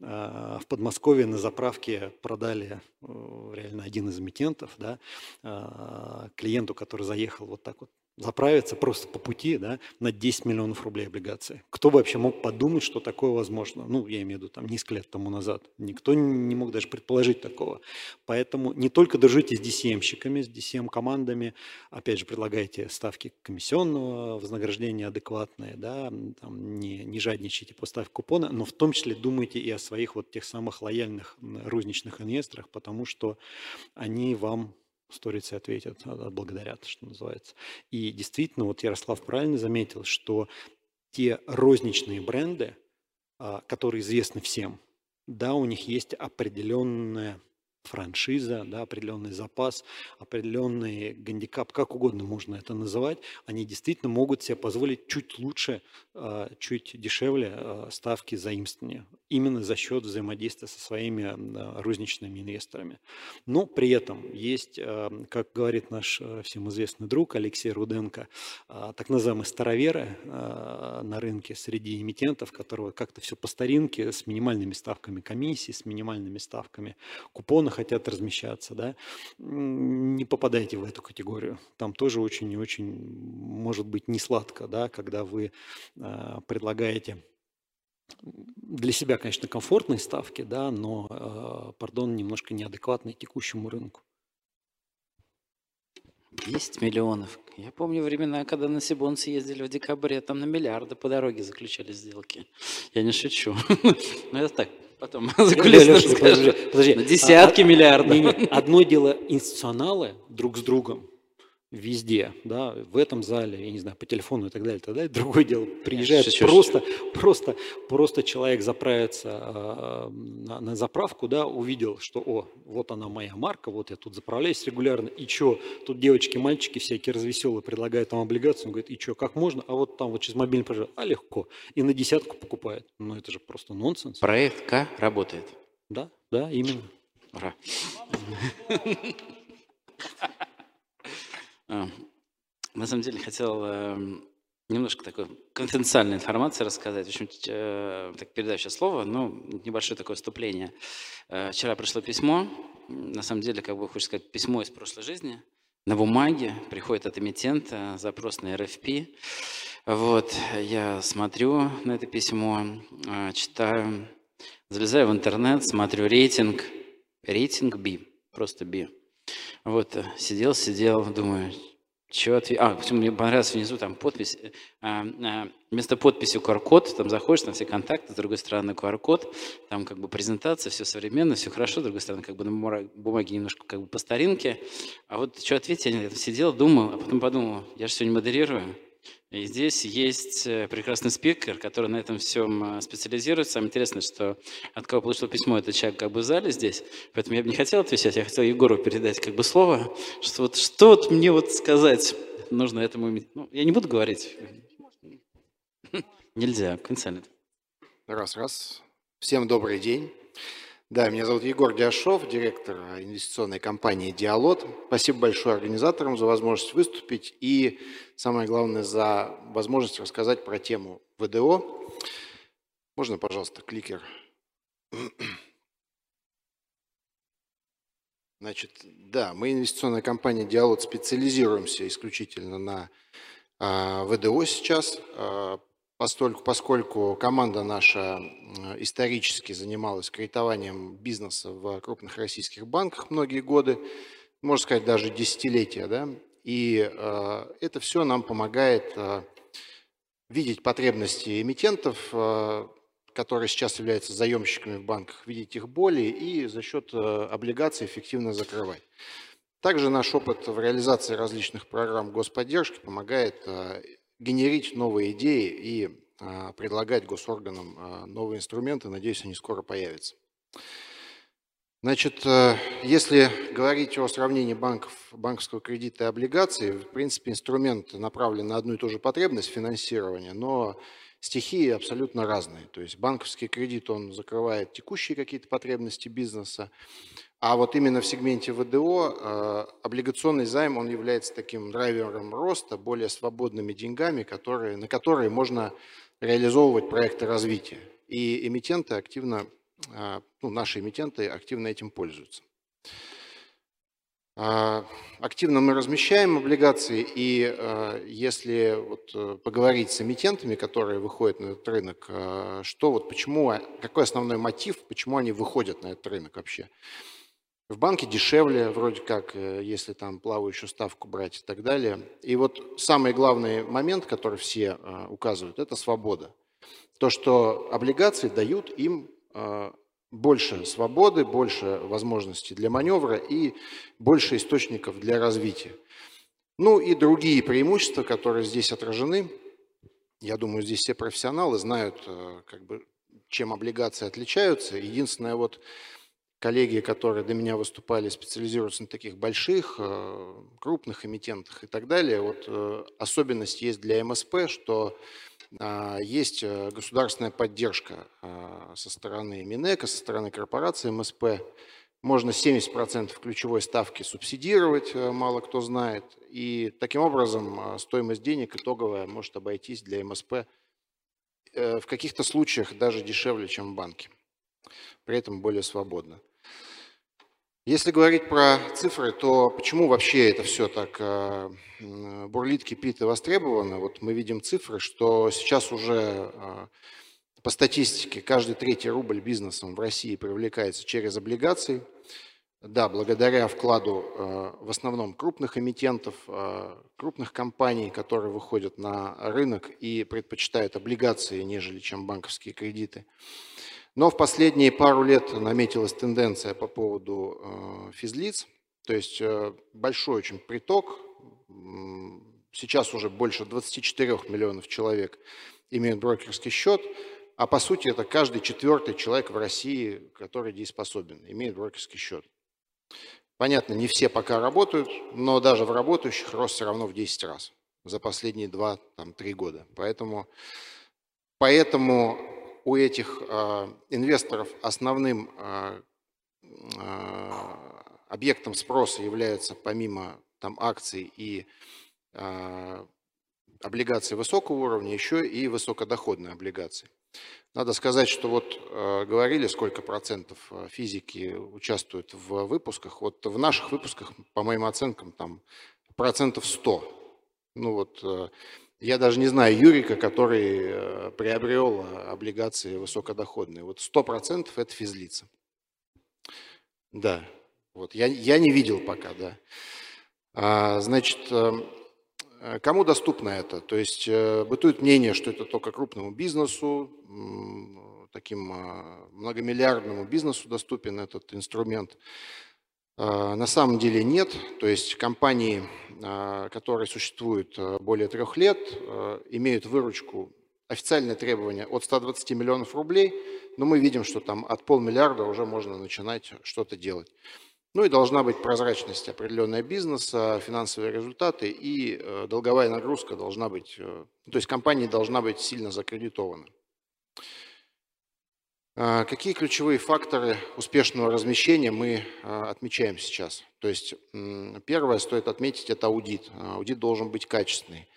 А, в Подмосковье на заправке продали э, реально один из эмитентов да, а, клиенту, который заехал вот так вот заправиться просто по пути да, на 10 миллионов рублей облигации. Кто вообще мог подумать, что такое возможно? Ну, я имею в виду там несколько лет тому назад. Никто не мог даже предположить такого. Поэтому не только дружите с DCM-щиками, с DCM-командами, опять же, предлагайте ставки комиссионного вознаграждения адекватные, да, там, не, не жадничайте по ставке купона, но в том числе думайте и о своих вот тех самых лояльных розничных инвесторах, потому что они вам сторицы ответят, отблагодарят, что называется. И действительно, вот Ярослав правильно заметил, что те розничные бренды, а, которые известны всем, да, у них есть определенная франшиза, да, определенный запас, определенный гандикап, как угодно можно это называть, они действительно могут себе позволить чуть лучше, а, чуть дешевле а, ставки заимствования, именно за счет взаимодействия со своими а, розничными инвесторами. Но при этом есть, как говорит наш всем известный друг Алексей Руденко, так называемые староверы на рынке среди эмитентов, которые как-то все по старинке, с минимальными ставками комиссии, с минимальными ставками купонов, хотят размещаться, да, не попадайте в эту категорию. Там тоже очень и очень может быть не сладко, да, когда вы э, предлагаете для себя, конечно, комфортные ставки, да, но, э, пардон, немножко неадекватные текущему рынку. 10 миллионов. Я помню времена, когда на Сибонс ездили в декабре, там на миллиарды по дороге заключали сделки. Я не шучу. [LAUGHS] Но это так, Потом [LAUGHS] закулисно подожди, подожди. На десятки а, а миллиардов. Одно дело институционалы друг с другом, везде, да, в этом зале, я не знаю, по телефону и так далее, и так далее. Другое дело, приезжает шучу, просто, шучу. просто, просто человек заправится э, на, на заправку, да, увидел, что, о, вот она моя марка, вот я тут заправляюсь регулярно, и что, тут девочки, мальчики всякие развеселые предлагают там облигацию, он говорит, и что, как можно, а вот там вот через мобильный приезжает, а легко, и на десятку покупает. Ну, это же просто нонсенс. Проект К работает. Да, да, именно. Ура. [LAUGHS] На самом деле хотел эм, немножко такой конфиденциальной информации рассказать. В общем, э, так передаю сейчас слово, но небольшое такое вступление. Э, вчера пришло письмо, на самом деле, как бы хочется сказать, письмо из прошлой жизни. На бумаге приходит от эмитента запрос на РФП. Вот, я смотрю на это письмо, э, читаю, залезаю в интернет, смотрю рейтинг, рейтинг B, просто B. Вот, э, сидел, сидел, думаю, что ответить? А, почему мне понравилось внизу там подпись. Э, а, а, вместо подписи QR-код, там заходишь, там все контакты, с другой стороны QR-код, там как бы презентация, все современно, все хорошо, с другой стороны как бы на бумаге немножко как бы по старинке. А вот что ответить, я сидел, думал, а потом подумал, я же сегодня модерирую, и здесь есть э, прекрасный спикер, который на этом всем э, специализируется. Самое интересное, что от кого получил письмо, этот человек как бы в зале здесь, поэтому я бы не хотел отвечать, я хотел Егору передать как бы слово, что вот что вот мне вот сказать нужно этому... Ну, я не буду говорить. [LAUGHS] Нельзя, конфиденциально. Раз, раз. Всем добрый день. Да, меня зовут Егор Диашов, директор инвестиционной компании «Диалот». Спасибо большое организаторам за возможность выступить и, самое главное, за возможность рассказать про тему ВДО. Можно, пожалуйста, кликер? [CLEARS THROAT] Значит, да, мы инвестиционная компания «Диалот» специализируемся исключительно на а, ВДО сейчас. Постольку, поскольку команда наша исторически занималась кредитованием бизнеса в крупных российских банках многие годы, можно сказать, даже десятилетия, да, и э, это все нам помогает э, видеть потребности эмитентов, э, которые сейчас являются заемщиками в банках, видеть их боли и за счет э, облигаций эффективно закрывать. Также наш опыт в реализации различных программ господдержки помогает э, генерить новые идеи и а, предлагать госорганам а, новые инструменты. Надеюсь, они скоро появятся. Значит, э, если говорить о сравнении банков, банковского кредита и облигаций, в принципе, инструмент направлен на одну и ту же потребность финансирования, но стихии абсолютно разные. То есть банковский кредит, он закрывает текущие какие-то потребности бизнеса, а вот именно в сегменте ВДО э, облигационный займ, он является таким драйвером роста, более свободными деньгами, которые, на которые можно реализовывать проекты развития. И эмитенты активно а, ну, наши эмитенты активно этим пользуются. А, активно мы размещаем облигации, и а, если вот э, поговорить с эмитентами, которые выходят на этот рынок, что вот почему, какой основной мотив, почему они выходят на этот рынок вообще? В банке дешевле, вроде как, э, если там плавающую ставку брать и так далее. И вот самый главный момент, который все указывают, это свобода. То, что облигации дают им а, больше свободы, больше возможностей для маневра и больше источников для развития. Ну и другие преимущества, которые здесь отражены. Я думаю, здесь все профессионалы знают, э, как бы, чем облигации отличаются. Единственное, вот коллеги, которые до меня выступали, специализируются на таких больших, э, крупных эмитентах и так далее. Вот э, особенность есть для МСП, что есть э, государственная поддержка а, со стороны Минэка, со стороны корпорации МСП. Можно 70% ключевой ставки субсидировать, э, мало кто знает. И таким образом а, стоимость денег итоговая может обойтись для МСП э, в каких-то случаях даже дешевле, чем в банке. При этом более свободно. Если говорить про цифры, то почему вообще это все так э, бурлит, кипит и востребовано? Вот мы видим цифры, что сейчас уже э, по статистике каждый третий рубль бизнесом в России привлекается через облигации. Да, благодаря вкладу э, в основном крупных эмитентов, крупных компаний, которые выходят на рынок и предпочитают облигации, нежели чем банковские кредиты. Но в последние пару лет наметилась тенденция по поводу э, физлиц, то есть э, большой очень приток, сейчас уже больше 24 миллионов человек имеют брокерский счет, а по сути это каждый четвертый человек в России, который дееспособен, имеет брокерский счет. Понятно, не все пока работают, но даже в работающих рост все равно в 10 раз за последние 2-3 года. Поэтому, поэтому у этих а, инвесторов основным а, а, объектом спроса является помимо там, акций и облигаций высокого уровня, еще и высокодоходные облигации. Надо сказать, что вот говорили, сколько процентов физики участвуют в выпусках. Вот в наших выпусках, по моим оценкам, там процентов 100. Ну вот я даже не знаю Юрика, который э, приобрел э, облигации высокодоходные. Вот 100% это физлица. Да, вот я, я не видел пока, да. А, значит, эм, э, кому доступно это? То есть бытует мнение, что это только крупному бизнесу, таким многомиллиардному бизнесу доступен этот инструмент. А, на самом деле нет. То есть компании, а, которые существуют а, более трех лет, имеют выручку, официальное требование от 120 миллионов рублей, но мы видим, что там от полмиллиарда уже можно начинать что-то делать. Ну и должна быть прозрачность определенная бизнеса, финансовые результаты и долговая нагрузка должна быть, э, то есть компания должна быть сильно закредитована. А, какие ключевые факторы успешного размещения мы а, отмечаем сейчас? То есть первое стоит отметить – это аудит. Аудит должен быть качественный.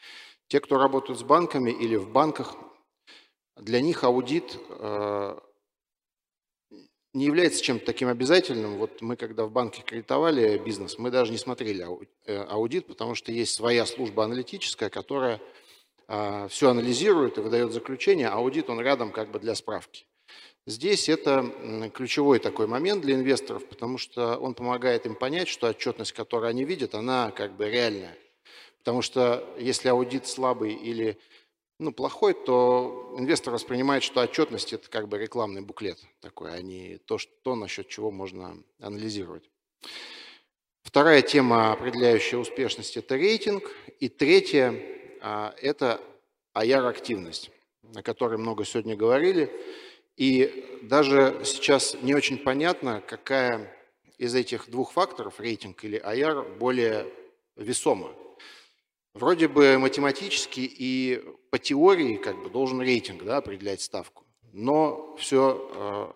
Те, кто работают с банками или в банках, для них аудит а, не является чем-то таким обязательным. Вот мы, когда в банке кредитовали бизнес, мы даже не смотрели э, аудит, потому что есть своя служба аналитическая, которая все анализирует и выдает заключение, а аудит он рядом как бы для справки. Здесь это ключевой такой момент для инвесторов, потому что он помогает им понять, что отчетность, которую они видят, она как бы реальная. Потому что если аудит слабый или ну, плохой, то инвестор воспринимает, что отчетность – это как бы рекламный буклет такой, а не то, что, то насчет чего можно анализировать. Вторая тема, определяющая успешность – это рейтинг. И третья а, – это IR-активность, о которой много сегодня говорили – и даже сейчас не очень понятно, какая из этих двух факторов, рейтинг или IR, более весома. Вроде бы математически и по теории как бы должен рейтинг да, определять ставку, но все э,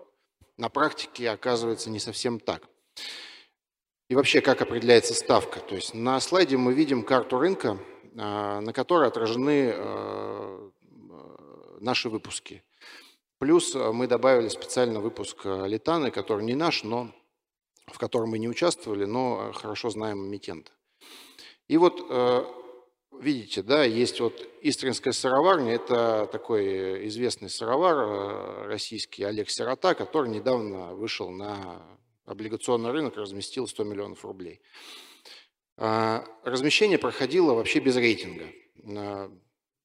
на практике оказывается не совсем так. И вообще, как определяется ставка? То есть на слайде мы видим карту рынка, э, на которой отражены э, наши выпуски. Плюс мы добавили специально выпуск Литаны, который не наш, но в котором мы не участвовали, но хорошо знаем эмитента. И вот видите, да, есть вот Истринская сыроварня, это такой известный сыровар э, российский Олег Сирота, который недавно вышел на облигационный рынок, разместил 100 миллионов рублей. Размещение проходило вообще без рейтинга.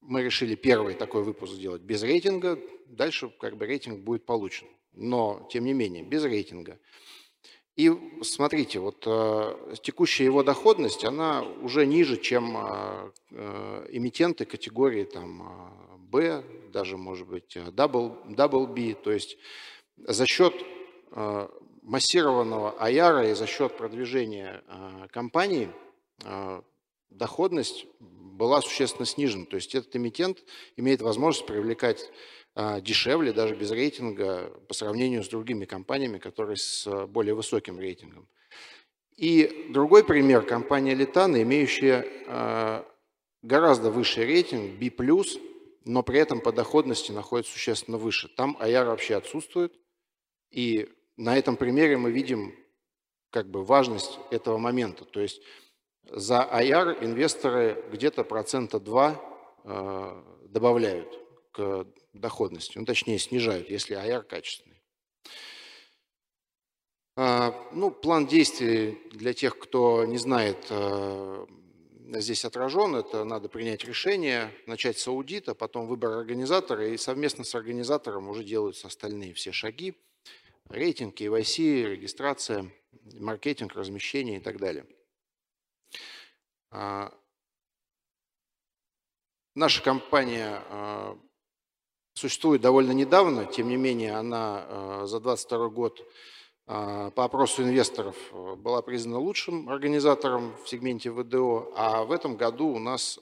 Мы решили первый такой выпуск сделать без рейтинга, дальше как бы рейтинг будет получен. Но, тем не менее, без рейтинга. И смотрите, вот э, текущая его доходность, она уже ниже, чем э, э, эмитенты категории там B, даже может быть double, double B. То есть за счет э, массированного IR и за счет продвижения э, компании э, доходность была существенно снижена. То есть этот эмитент имеет возможность привлекать а, дешевле, даже без рейтинга, по сравнению с другими компаниями, которые с более высоким рейтингом. И другой пример – компания Литана, имеющая а, гораздо высший рейтинг, B+, но при этом по доходности находится существенно выше. Там IR вообще отсутствует, и на этом примере мы видим как бы важность этого момента. То есть за IR инвесторы где-то процента 2 а, добавляют к доходности, ну, точнее снижают, если IR качественный. А, ну, план действий для тех, кто не знает, а, здесь отражен, это надо принять решение, начать с аудита, потом выбор организатора, и совместно с организатором уже делаются остальные все шаги, рейтинг, KYC, регистрация, маркетинг, размещение и так далее. А, наша компания существует довольно недавно, тем не менее она э, за 2022 год по опросу инвесторов была признана лучшим организатором в сегменте ВДО, а в этом году у нас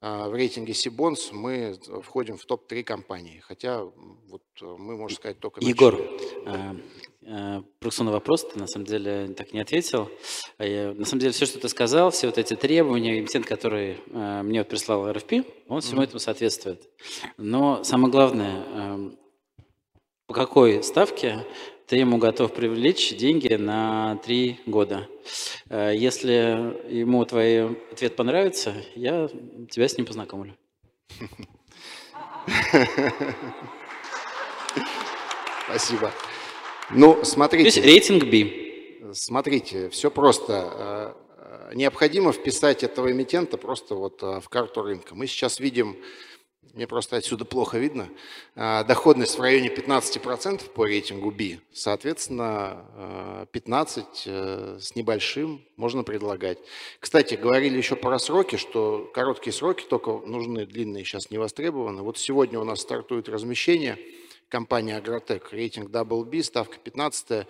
в рейтинге Сибонс мы входим в топ-3 компании, хотя вот мы, можно сказать, только Егор, начали. Э, просто на вопрос ты на самом деле так не ответил. А я, на самом деле все, что ты сказал, все вот эти требования, эмитент, который э, мне вот прислал РФП, он всему mm-hmm. этому соответствует. Но самое главное, э, по какой ставке ты ему готов привлечь деньги на три года. Э, если ему твой ответ понравится, я тебя с ним познакомлю. [LAUGHS] Спасибо. Ну, смотрите. То есть рейтинг B. Смотрите, все просто. Э, необходимо вписать этого эмитента просто вот э, в карту рынка. Мы сейчас видим, мне просто отсюда плохо видно, э, доходность в районе 15% по рейтингу B. Соответственно, 15 с небольшим можно предлагать. Кстати, говорили еще про сроки, что короткие сроки только нужны, длинные сейчас не востребованы. Вот сегодня у нас стартует размещение – компания Агротек, рейтинг WB, ставка 15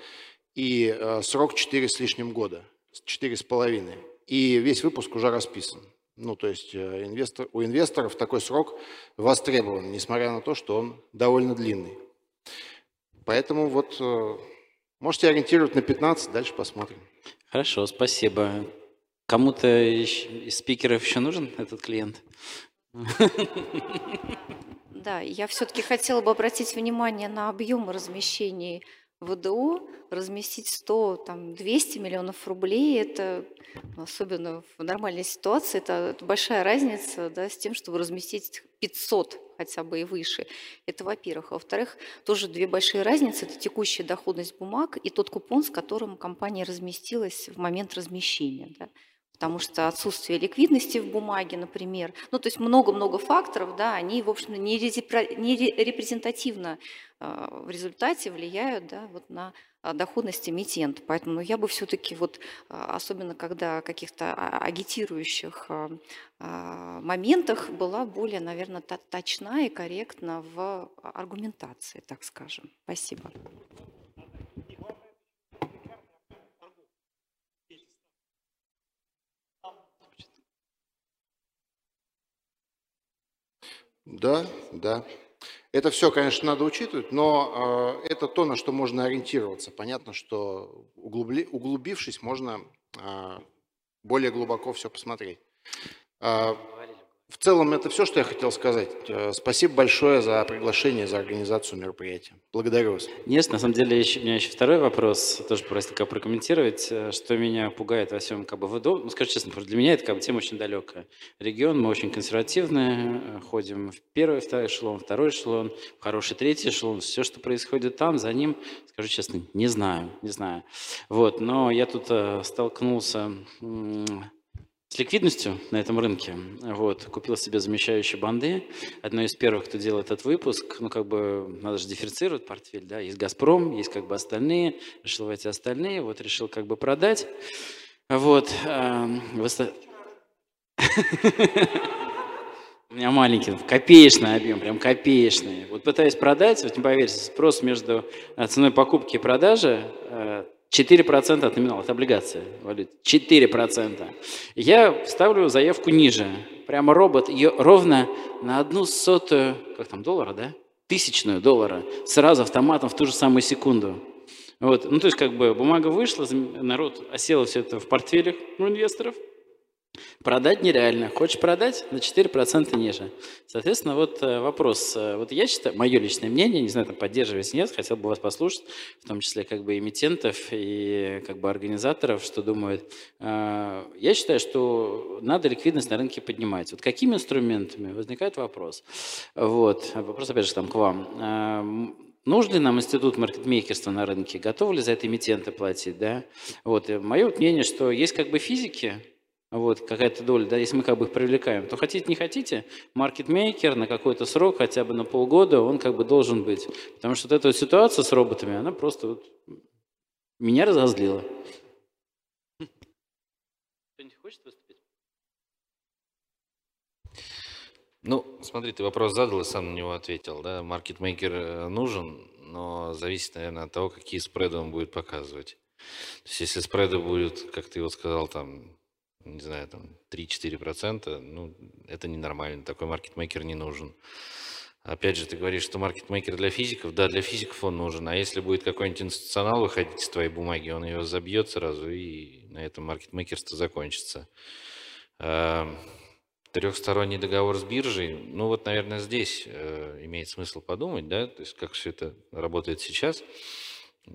и э, срок 4 с лишним года, 4,5. И весь выпуск уже расписан. Ну, то есть э, инвестор, у инвесторов такой срок востребован, несмотря на то, что он довольно длинный. Поэтому вот э, можете ориентировать на 15, дальше посмотрим. Хорошо, спасибо. Кому-то из спикеров еще нужен этот клиент? [LAUGHS] Да, я все-таки хотела бы обратить внимание на объем размещений ВДО, разместить 100, там, 200 миллионов рублей, это, особенно в нормальной ситуации, это, это большая разница да, с тем, чтобы разместить 500 хотя бы и выше. Это во-первых. А во-вторых, тоже две большие разницы. Это текущая доходность бумаг и тот купон, с которым компания разместилась в момент размещения. Да потому что отсутствие ликвидности в бумаге, например, ну, то есть много-много факторов, да, они, в общем, не репрезентативно а, в результате влияют да, вот на а, доходность эмитента. Поэтому ну, я бы все-таки, вот, а, особенно когда каких-то агитирующих моментах, была более, наверное, точна и корректна в аргументации, так скажем. Спасибо. Да, да. Это все, конечно, надо учитывать, но э, это то, на что можно ориентироваться. Понятно, что углубли, углубившись, можно э, более глубоко все посмотреть. Э, в целом это все, что я хотел сказать. Э, спасибо большое за приглашение, за организацию мероприятия. Благодарю вас. Нет, на самом деле еще, у меня еще второй вопрос, тоже просто как прокомментировать, э, что меня пугает во всем как бы ВДО. Ну, скажу честно, для меня это как бы тема очень далекая. Регион, мы очень консервативные, э, ходим в первый, второй эшелон, второй эшелон, в хороший третий эшелон. Все, что происходит там, за ним, скажу честно, не знаю, не знаю. Вот, но я тут столкнулся с ликвидностью на этом рынке. Вот, купил себе замещающие банды. Одно из первых, кто делал этот выпуск. Ну, как бы, надо же дифференцировать портфель, да. Есть «Газпром», есть как бы остальные. Решил в эти остальные. Вот, решил как бы продать. Вот. Эм, [LAUGHS] У меня маленький, копеечный объем, прям копеечный. Вот пытаюсь продать, вот не поверите, спрос между э, ценой покупки и продажи э, 4% от номинала, это облигация валют. 4%. Я ставлю заявку ниже. Прямо робот ее ровно на одну сотую, как там, доллара, да? Тысячную доллара. Сразу автоматом в ту же самую секунду. Вот. Ну, то есть, как бы бумага вышла, народ осел все это в портфелях у инвесторов – Продать нереально. Хочешь продать? На 4% ниже. Соответственно, вот э, вопрос. Э, вот я считаю, мое личное мнение, не знаю, там поддерживать нет, хотел бы вас послушать, в том числе как бы эмитентов и как бы организаторов, что думают. Э, я считаю, что надо ликвидность на рынке поднимать. Вот какими инструментами? Возникает вопрос. Вот. Вопрос, опять же, там к вам. Нужен ли нам институт маркетмейкерства на рынке? Готовы ли за это эмитенты платить? Да? Вот. Мое мнение, что есть как бы физики, вот, какая-то доля, да, если мы как бы их привлекаем, то хотите, не хотите, маркетмейкер на какой-то срок, хотя бы на полгода, он как бы должен быть. Потому что вот эта вот ситуация с роботами, она просто вот меня разозлила. Кто-нибудь хочет выступить? Ну, смотри, ты вопрос задал и сам на него ответил, да, маркетмейкер э, нужен, но зависит, наверное, от того, какие спреды он будет показывать. То есть, если спреды будут, как ты вот сказал, там, не знаю, там 3-4%, ну, это ненормально, такой маркетмейкер не нужен. Опять же, ты говоришь, что маркетмейкер для физиков. Да, для физиков он нужен. А если будет какой-нибудь институционал выходить из твоей бумаги, он ее забьет сразу, и на этом маркетмейкерство закончится. Эм, трехсторонний договор с биржей, ну вот, наверное, здесь э, имеет смысл подумать, да, то есть как все это работает сейчас.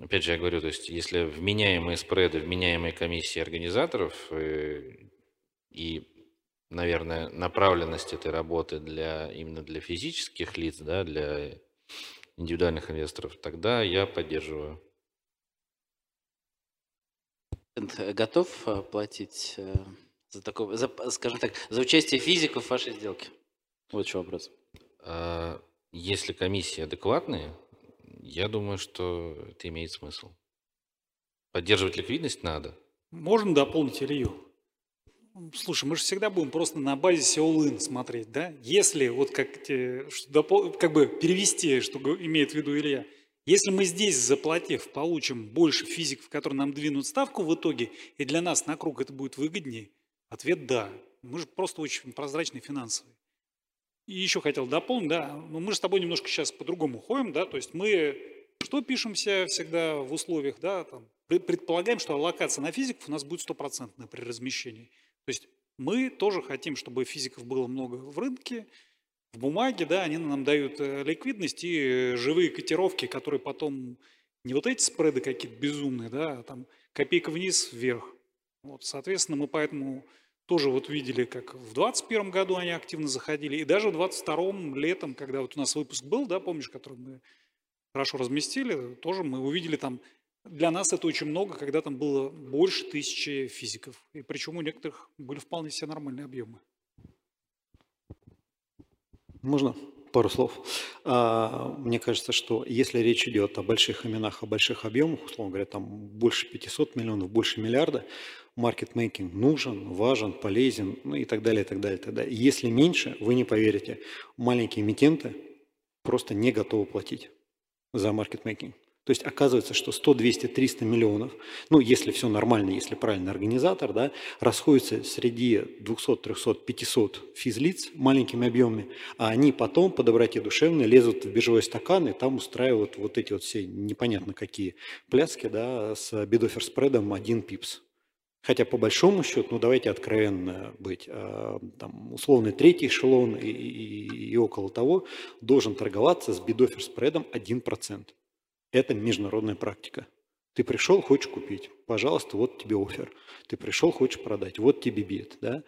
Опять же, я говорю, то есть если вменяемые спреды, вменяемые комиссии организаторов э, и, наверное, направленность этой работы для, именно для физических лиц, да, для индивидуальных инвесторов, тогда я поддерживаю. Готов э, платить э, за такое, за, скажем так, за участие физиков в вашей сделке? Вот еще вопрос. А, если комиссии адекватные, я думаю, что это имеет смысл. Поддерживать ликвидность надо. Можно дополнить Илью? Слушай, мы же всегда будем просто на базе all смотреть, да? Если, вот как, как бы перевести, что имеет в виду Илья, если мы здесь, заплатив, получим больше физиков, которые нам двинут ставку в итоге, и для нас на круг это будет выгоднее, ответ – да. Мы же просто очень прозрачные финансовые. И еще хотел дополнить, да, но мы же с тобой немножко сейчас по-другому ходим, да, то есть мы что пишемся всегда в условиях, да, там, предполагаем, что аллокация на физиков у нас будет стопроцентная при размещении. То есть мы тоже хотим, чтобы физиков было много в рынке, в бумаге, да, они нам дают э, ликвидность и живые котировки, которые потом не вот эти спреды какие-то безумные, да, а там копейка вниз, вверх. Вот, соответственно, мы поэтому тоже вот видели, как в 2021 году они активно заходили, и даже в 2022 летом, когда вот у нас выпуск был, да, помнишь, который мы хорошо разместили, тоже мы увидели там, для нас это очень много, когда там было больше тысячи физиков, и причем у некоторых были вполне себе нормальные объемы. Можно пару слов? А, мне кажется, что если речь идет о больших именах, о больших объемах, условно говоря, там больше 500 миллионов, больше миллиарда, маркетмейкинг нужен, важен, полезен, ну и так далее, и так далее, и так далее. Если меньше, вы не поверите, маленькие эмитенты просто не готовы платить за маркетмейкинг. То есть оказывается, что 100, 200, 300 миллионов, ну, если все нормально, если правильный организатор, да, расходится среди 200, 300, 500 физлиц маленькими объемами, а они потом по доброте душевной лезут в биржевой стакан и там устраивают вот эти вот все непонятно какие пляски, да, с бедофер спредом 1 пипс. Хотя по большому счету, ну давайте откровенно быть, а, там, условный третий эшелон и, и, и около того должен торговаться с бедофер спредом 1%. Это международная практика. Ты пришел, хочешь купить, пожалуйста, вот тебе офер. Ты пришел, хочешь продать, вот тебе бит. Да?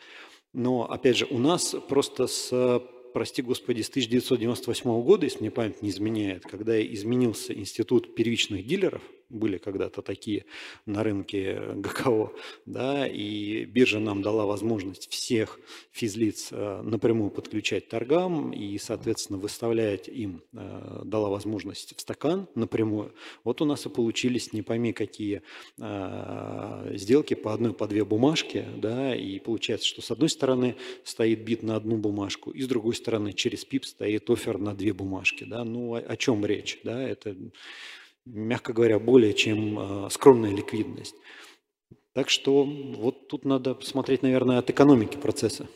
Но, опять же, у нас просто с, прости господи, с 1998 года, если мне память не изменяет, когда изменился институт первичных дилеров – были когда-то такие на рынке ГКО, да, и биржа нам дала возможность всех физлиц э, напрямую подключать торгам и, соответственно, выставлять им, э, дала возможность в стакан напрямую. Вот у нас и получились не пойми какие э, сделки по одной, по две бумажки, да, и получается, что с одной стороны стоит бит на одну бумажку, и с другой стороны через ПИП стоит офер на две бумажки, да, ну о, о чем речь, да, это мягко говоря, более чем а, скромная ликвидность. Так что вот тут надо смотреть, наверное, от экономики процесса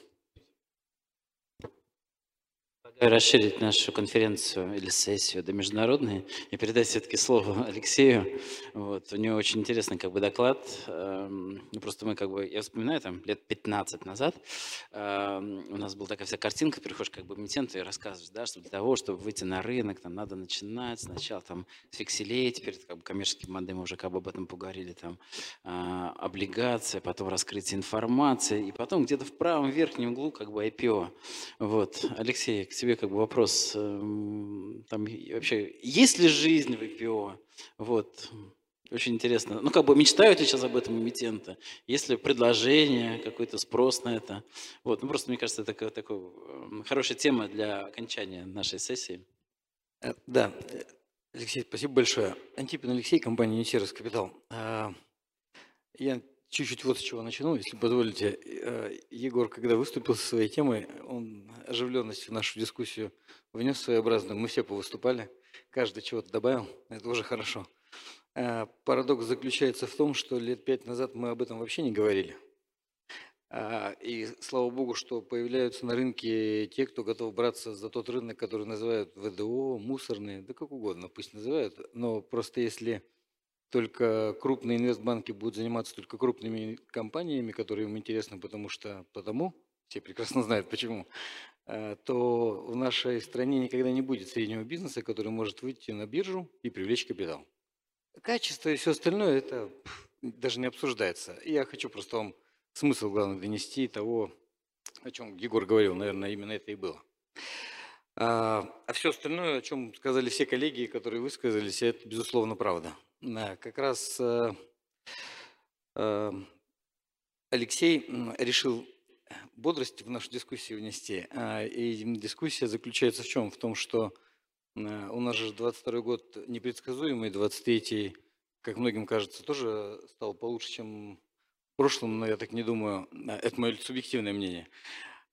расширить нашу конференцию или сессию до международной и передать все-таки слово [LAUGHS] Алексею. Вот. У него очень интересный как бы доклад. Эм, ну, просто мы как бы, я вспоминаю, там лет 15 назад эм, у нас была такая вся картинка, приходишь как бы эмитенту и рассказываешь, да, что для того, чтобы выйти на рынок, там надо начинать сначала там с векселей, теперь как бы коммерческие модели, мы уже как бы об этом поговорили, там э, облигация, потом раскрытие информации, и потом где-то в правом верхнем углу как бы IPO. Вот. Алексей, к тебе тебе как бы вопрос, эм, там вообще есть ли жизнь в IPO? Вот, очень интересно. Ну, как бы мечтают ли сейчас об этом эмитенты? Есть ли предложение, какой-то спрос на это? Вот, ну, просто, мне кажется, это такая, такая эм, хорошая тема для окончания нашей сессии. Э, да, Алексей, спасибо большое. Антипин Алексей, компания Несервис Капитал. А, я Чуть-чуть вот с чего начну, если позволите. Э, Егор, когда выступил со своей темой, он оживленность в нашу дискуссию внес своеобразную. Мы все повыступали, каждый чего-то добавил, это уже хорошо. Э, парадокс заключается в том, что лет пять назад мы об этом вообще не говорили. Э, и слава богу, что появляются на рынке те, кто готов браться за тот рынок, который называют ВДО, мусорные, да как угодно, пусть называют. Но просто если только крупные инвестбанки будут заниматься только крупными компаниями, которые им интересны, потому что потому, все прекрасно знают почему, э, то в нашей стране никогда не будет среднего бизнеса, который может выйти на биржу и привлечь капитал. Качество и все остальное это даже не обсуждается. я хочу просто вам смысл, главное, донести того, о чем Егор говорил, наверное, именно это и было. А, а все остальное, о чем сказали все коллеги, которые высказались, это, безусловно, правда. Как раз э, э, Алексей решил бодрость в нашу дискуссию внести. А, и дискуссия заключается в чем? В том, что э, у нас же 22 год непредсказуемый, 23 как многим кажется, тоже стал получше, чем в прошлом, но я так не думаю. Это мое субъективное мнение.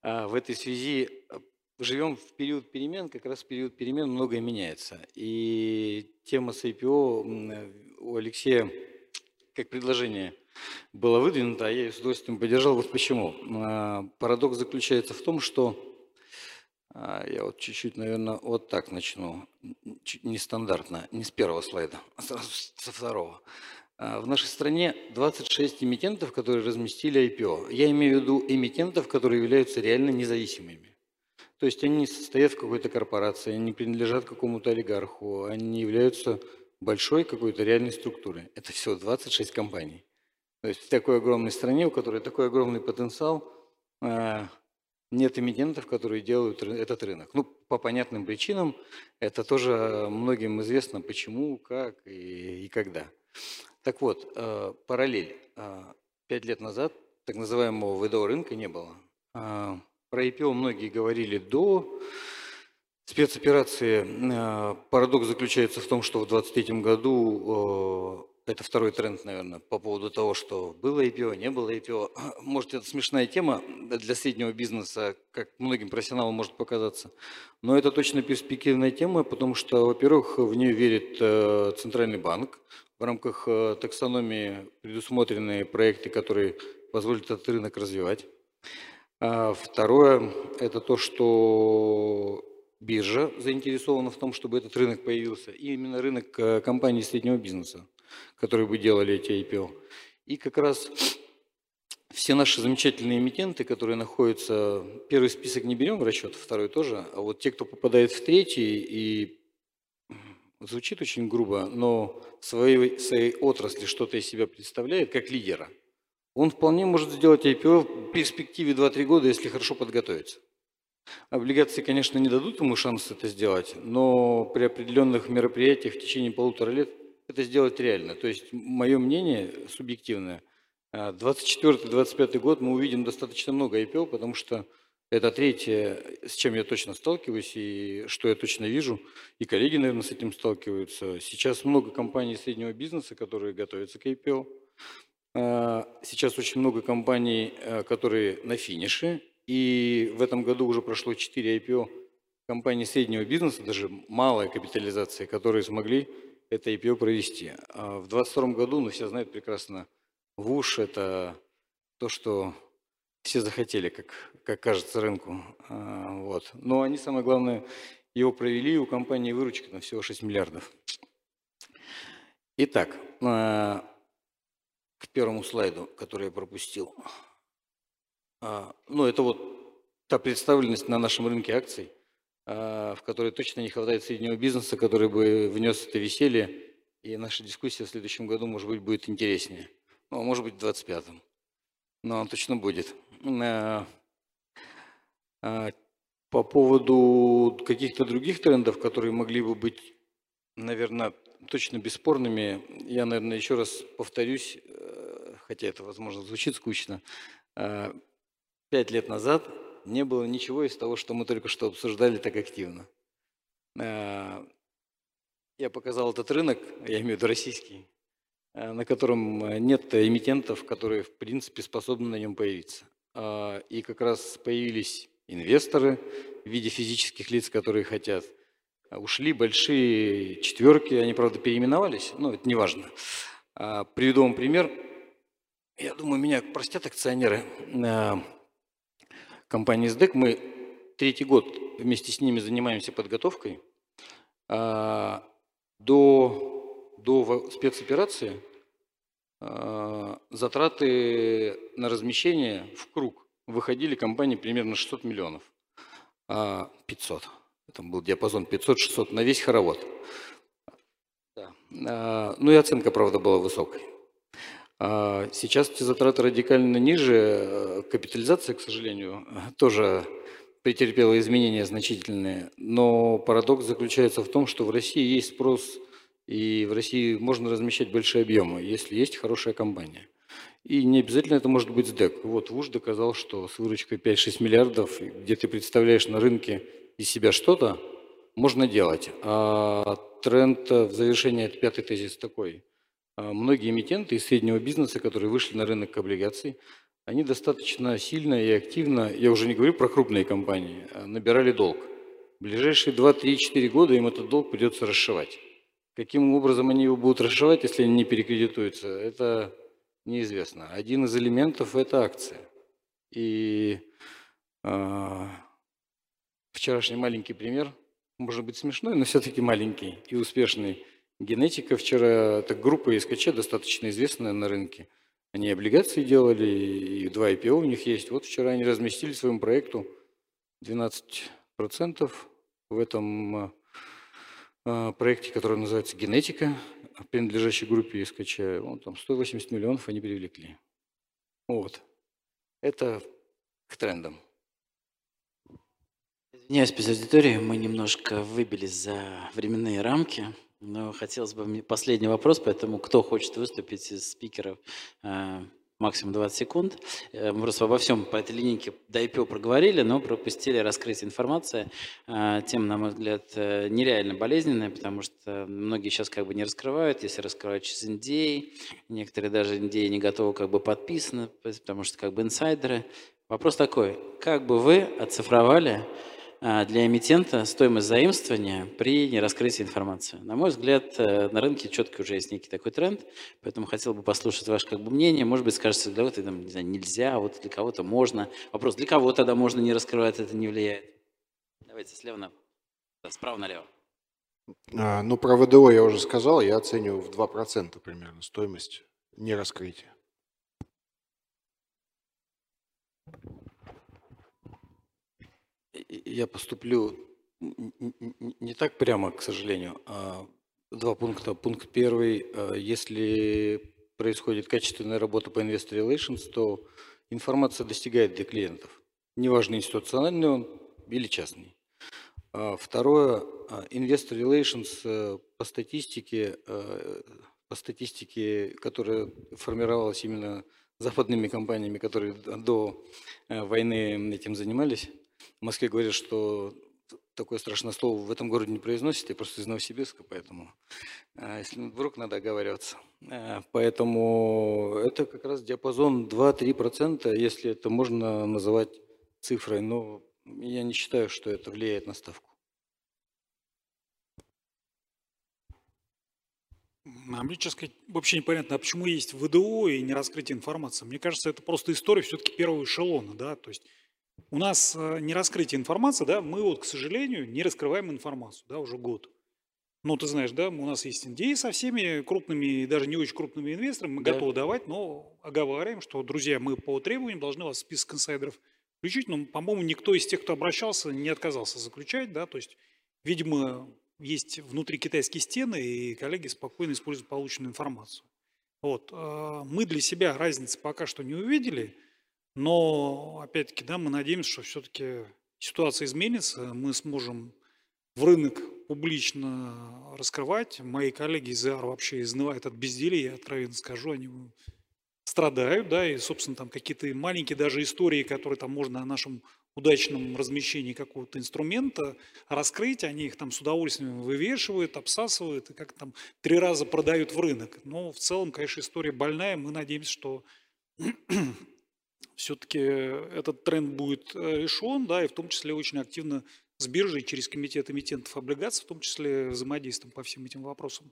А в этой связи живем в период перемен, как раз в период перемен многое меняется. И тема с IPO у Алексея как предложение было выдвинуто, а я ее с удовольствием поддержал. Вот почему. А, парадокс заключается в том, что а, я вот чуть-чуть, наверное, вот так начну, нестандартно, не с первого слайда, а сразу со второго. А, в нашей стране 26 эмитентов, которые разместили IPO. Я имею в виду эмитентов, которые являются реально независимыми. То есть они не состоят в какой-то корпорации, они не принадлежат какому-то олигарху, они не являются большой какой-то реальной структурой. Это всего 26 компаний. То есть в такой огромной стране, у которой такой огромный потенциал, а, нет эмитентов, которые делают этот рынок. Ну, по понятным причинам, это тоже многим известно, почему, как и, и когда. Так вот, а, параллель. А, пять лет назад так называемого ВДО рынка не было. Про IPO многие говорили до спецоперации. Э, парадокс заключается в том, что в 2023 году это второй тренд, наверное, по поводу того, что было IPO, не было IPO. [CLEARS THROAT] Может, это смешная тема для среднего бизнеса, как многим профессионалам может показаться. Но это точно перспективная тема, потому что, во-первых, в нее верит э, Центральный банк. В рамках э, таксономии предусмотрены проекты, которые позволят этот рынок развивать. А второе – это то, что биржа заинтересована в том, чтобы этот рынок появился, и именно рынок э, компаний среднего бизнеса, которые бы делали эти IPO. И как раз все наши замечательные эмитенты, которые находятся, первый список не берем в расчет, второй тоже, а вот те, кто попадает в третий, и звучит очень грубо, но в своей, своей отрасли что-то из себя представляет как лидера, он вполне может сделать IPO в перспективе 2-3 года, если хорошо подготовиться. Облигации, конечно, не дадут ему шанс это сделать, но при определенных мероприятиях в течение полутора лет это сделать реально. То есть мое мнение субъективное, 24-25 год мы увидим достаточно много IPO, потому что это третье, с чем я точно сталкиваюсь и что я точно вижу, и коллеги, наверное, с этим сталкиваются. Сейчас много компаний среднего бизнеса, которые готовятся к IPO. А, сейчас очень много компаний, э, которые на финише, и в этом году уже прошло 4 IPO компаний среднего бизнеса, даже малая капитализация, которые смогли это IPO провести. А в 2022 году, ну все знают прекрасно, ВУШ – это то, что все захотели, как, как кажется рынку. А, вот. Но они, самое главное, его провели, у компании выручка на всего 6 миллиардов. Итак, к первому слайду, который я пропустил. А, ну, это вот та представленность на нашем рынке акций, а, в которой точно не хватает среднего бизнеса, который бы внес это веселье, и наша дискуссия в следующем году, может быть, будет интереснее. Ну, а может быть, в 25-м. Но он точно будет. По поводу каких-то других трендов, которые могли бы быть, наверное, точно бесспорными, я, наверное, еще раз повторюсь, хотя это, возможно, звучит скучно, пять лет назад не было ничего из того, что мы только что обсуждали так активно. Э, я показал этот рынок, я имею в виду российский, э, на котором нет эмитентов, которые, в принципе, способны на нем появиться. Э, и как раз появились инвесторы в виде физических лиц, которые хотят. Ушли большие четверки, они, правда, переименовались, но это не важно. Приведу вам пример. Я думаю, меня простят акционеры компании СДЭК. Мы третий год вместе с ними занимаемся подготовкой. А, до, до спецоперации а, затраты на размещение в круг выходили компании примерно 600 миллионов. 500. А, Там был диапазон 500-600 на весь хоровод. Да. Ну и оценка, правда, была высокой. А сейчас эти затраты радикально ниже. Э, капитализация, к сожалению, [LAUGHS] тоже претерпела изменения значительные. Но парадокс заключается в том, что в России есть спрос, и в России можно размещать большие объемы, если есть хорошая компания. И не обязательно это может быть СДЭК. Вот ВУШ доказал, что с выручкой 5-6 миллиардов, где ты представляешь на рынке из себя что-то, можно делать. А тренд в завершении, это пятый тезис такой – многие эмитенты из среднего бизнеса, которые вышли на рынок облигаций, они достаточно сильно и активно, я уже не говорю про крупные компании, а набирали долг. В ближайшие 2, 3, 4 года им этот долг придется расшивать. Каким образом они его будут расшивать, если они не перекредитуются, это неизвестно. Один из элементов – это акция. И э, вчерашний маленький пример, может быть смешной, но все-таки маленький и успешный – Генетика вчера, это группа ИСКЧ, достаточно известная на рынке. Они облигации делали, и два IPO у них есть. Вот вчера они разместили своему проекту 12% в этом а, а, проекте, который называется «Генетика», принадлежащей группе ИСКЧ. Вон там 180 миллионов они привлекли. Вот. Это к трендам. Извиняюсь, без аудитории, мы немножко выбились за временные рамки. Ну, хотелось бы последний вопрос, поэтому кто хочет выступить из спикеров, э, максимум 20 секунд. Э, мы просто обо всем по этой линейке до IPO проговорили, но пропустили раскрытие информации. Э, тема, на мой взгляд, нереально болезненная, потому что многие сейчас как бы не раскрывают, если раскрывают через NDA, некоторые даже NDA не готовы как бы подписаны, потому что как бы инсайдеры. Вопрос такой, как бы вы оцифровали для эмитента стоимость заимствования при нераскрытии информации. На мой взгляд, э, на рынке четко уже есть некий такой тренд, поэтому хотел бы послушать ваше как бы мнение. Может быть, скажется, для кого-то там, не знаю, нельзя, а вот для кого-то можно. Вопрос, для кого тогда можно не раскрывать, это не влияет? Давайте слева на... Справа налево. А, ну, про ВДО я уже сказал, я оцениваю в 2% примерно стоимость нераскрытия. Я поступлю не так прямо, к сожалению, а два пункта. Пункт первый, а, если происходит качественная работа по Investor Relations, то информация достигает для клиентов. Неважно, институциональный он или частный. А второе, Investor Relations э, по статистике, э, по статистике, которая формировалась именно западными компаниями, которые до э, войны этим занимались, в Москве говорят, что такое страшное слово в этом городе не произносит, я просто из Новосибирска, поэтому а, если вдруг надо оговариваться. А, поэтому это как раз диапазон 2-3%, если это можно называть цифрой, но я не считаю, что это влияет на ставку. А честно сказать, вообще непонятно, а почему есть ВДО и не раскрытие информации. Мне кажется, это просто история все-таки первого эшелона, да, то есть у нас э, не раскрытие информации, да, мы вот, к сожалению, не раскрываем информацию, да, уже год. Ну, ты знаешь, да, у нас есть идеи со всеми крупными и даже не очень крупными инвесторами, мы да. готовы давать, но оговариваем, что, друзья, мы по требованиям должны вас в список инсайдеров включить, но, по-моему, никто из тех, кто обращался, не отказался заключать, да, то есть, видимо, есть внутри китайские стены, и коллеги спокойно используют полученную информацию. Вот. Э, мы для себя разницы пока что не увидели – но, опять-таки, да, мы надеемся, что все-таки ситуация изменится, мы сможем в рынок публично раскрывать. Мои коллеги из ИАР вообще изнывают от безделия, я откровенно скажу, они страдают, да, и, собственно, там какие-то маленькие даже истории, которые там можно о нашем удачном размещении какого-то инструмента раскрыть, они их там с удовольствием вывешивают, обсасывают и как там три раза продают в рынок. Но в целом, конечно, история больная, мы надеемся, что все-таки этот тренд будет э, решен, да, и в том числе очень активно с биржей через комитет эмитентов облигаций, в том числе взаимодействуем по всем этим вопросам.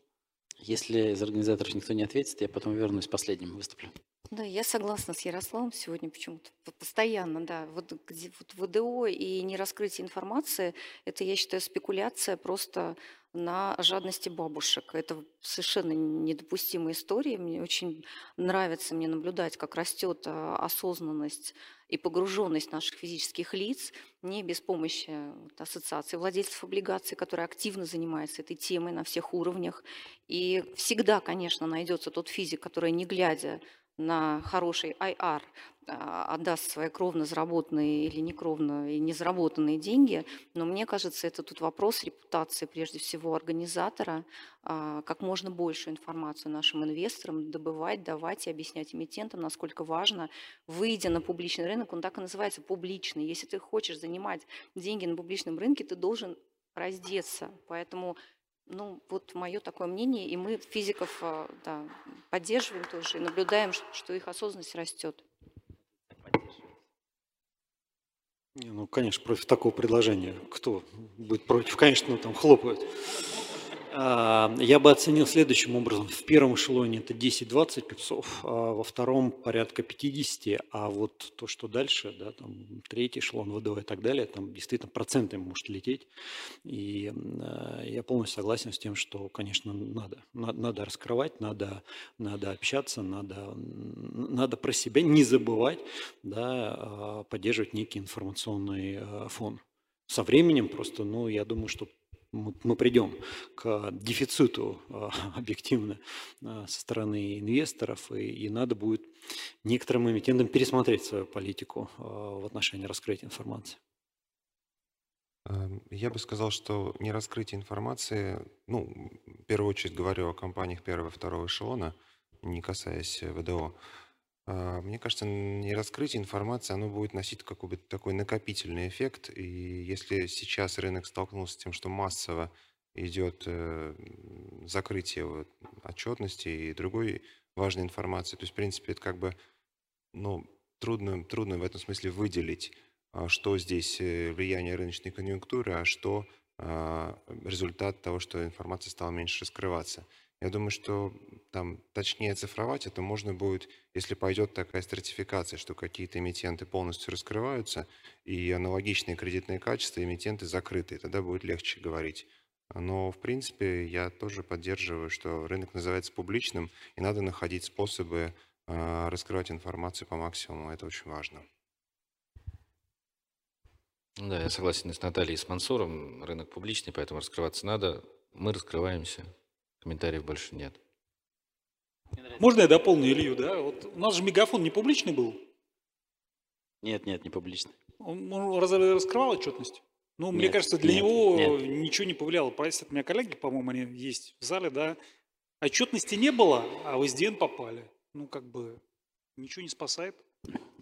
Если из организаторов никто не ответит, я потом вернусь последним, выступлю. Да, я согласна с Ярославом сегодня почему-то. Постоянно, да. Вот, где, вот ВДО и нераскрытие информации, это, я считаю, спекуляция просто на жадности бабушек. Это совершенно недопустимая история. Мне очень нравится мне наблюдать, как растет а, осознанность и погруженность наших физических лиц не без помощи ассоциации владельцев облигаций, которые активно занимаются этой темой на всех уровнях. И всегда, конечно, найдется тот физик, который, не глядя на хороший IR а, отдаст свои кровно заработанные или некровно и не заработанные деньги, но мне кажется, это тут вопрос репутации прежде всего организатора, а, как можно больше информацию нашим инвесторам добывать, давать и объяснять эмитентам, насколько важно, выйдя на публичный рынок, он так и называется публичный. Если ты хочешь занимать деньги на публичном рынке, ты должен раздеться. Поэтому ну, вот мое такое мнение, и мы физиков а, да, поддерживаем тоже, и наблюдаем, что их осознанность растет. Не, ну, конечно, против такого предложения. Кто будет против? Конечно, ну, там хлопают. А, я бы оценил следующим образом. В первом эшелоне это 10-20 пипсов, а во втором порядка 50, а вот то, что дальше, да, там третий эшелон, ВДО и так далее, там действительно процентами может лететь. И а, я полностью согласен с тем, что, конечно, надо, надо, раскрывать, надо, надо общаться, надо, надо про себя не забывать, да, поддерживать некий информационный фон. Со временем просто, ну, я думаю, что мы придем к дефициту а, [LAUGHS] объективно а, со стороны инвесторов, и, и надо будет некоторым эмитентам пересмотреть свою политику а, в отношении раскрытия информации. Эм, я бы сказал, что не раскрытие информации, ну, в первую очередь говорю о компаниях первого и второго эшелона, не касаясь ВДО, А, мне кажется, не раскрытие информации, оно будет носить какой-то такой накопительный эффект. И если сейчас рынок столкнулся с тем, что массово идет э, закрытие вот, отчетности и другой важной информации, то есть, в принципе, это как бы ну, трудно, трудно в этом смысле выделить, а, что здесь э, влияние рыночной конъюнктуры, а что а, результат того, что информация стала меньше раскрываться. Я думаю, что там точнее оцифровать это можно будет, если пойдет такая стратификация, что какие-то эмитенты полностью раскрываются, и аналогичные кредитные качества эмитенты закрыты. Тогда будет легче говорить. Но, в принципе, я тоже поддерживаю, что рынок называется публичным, и надо находить способы э, раскрывать информацию по максимуму. Это очень важно. Да, я согласен с Натальей и с Мансуром. Рынок публичный, поэтому раскрываться надо. Мы раскрываемся. Комментариев больше нет. Можно я дополню Илью, да? Вот у нас же мегафон не публичный был. Нет, нет, не публичный. Он, он раскрывал отчетность? Ну, нет, мне кажется, для нет, него нет. ничего не повлияло. Простят меня коллеги, по-моему, они есть в зале, да. Отчетности не было, а в СДН попали. Ну, как бы, ничего не спасает.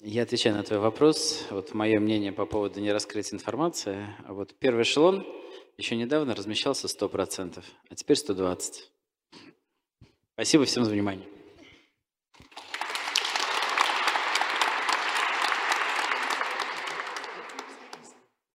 Я отвечаю на твой вопрос. Вот мое мнение по поводу нераскрытия информации. Вот первый эшелон еще недавно размещался 100%, а теперь 120%. Спасибо всем за внимание.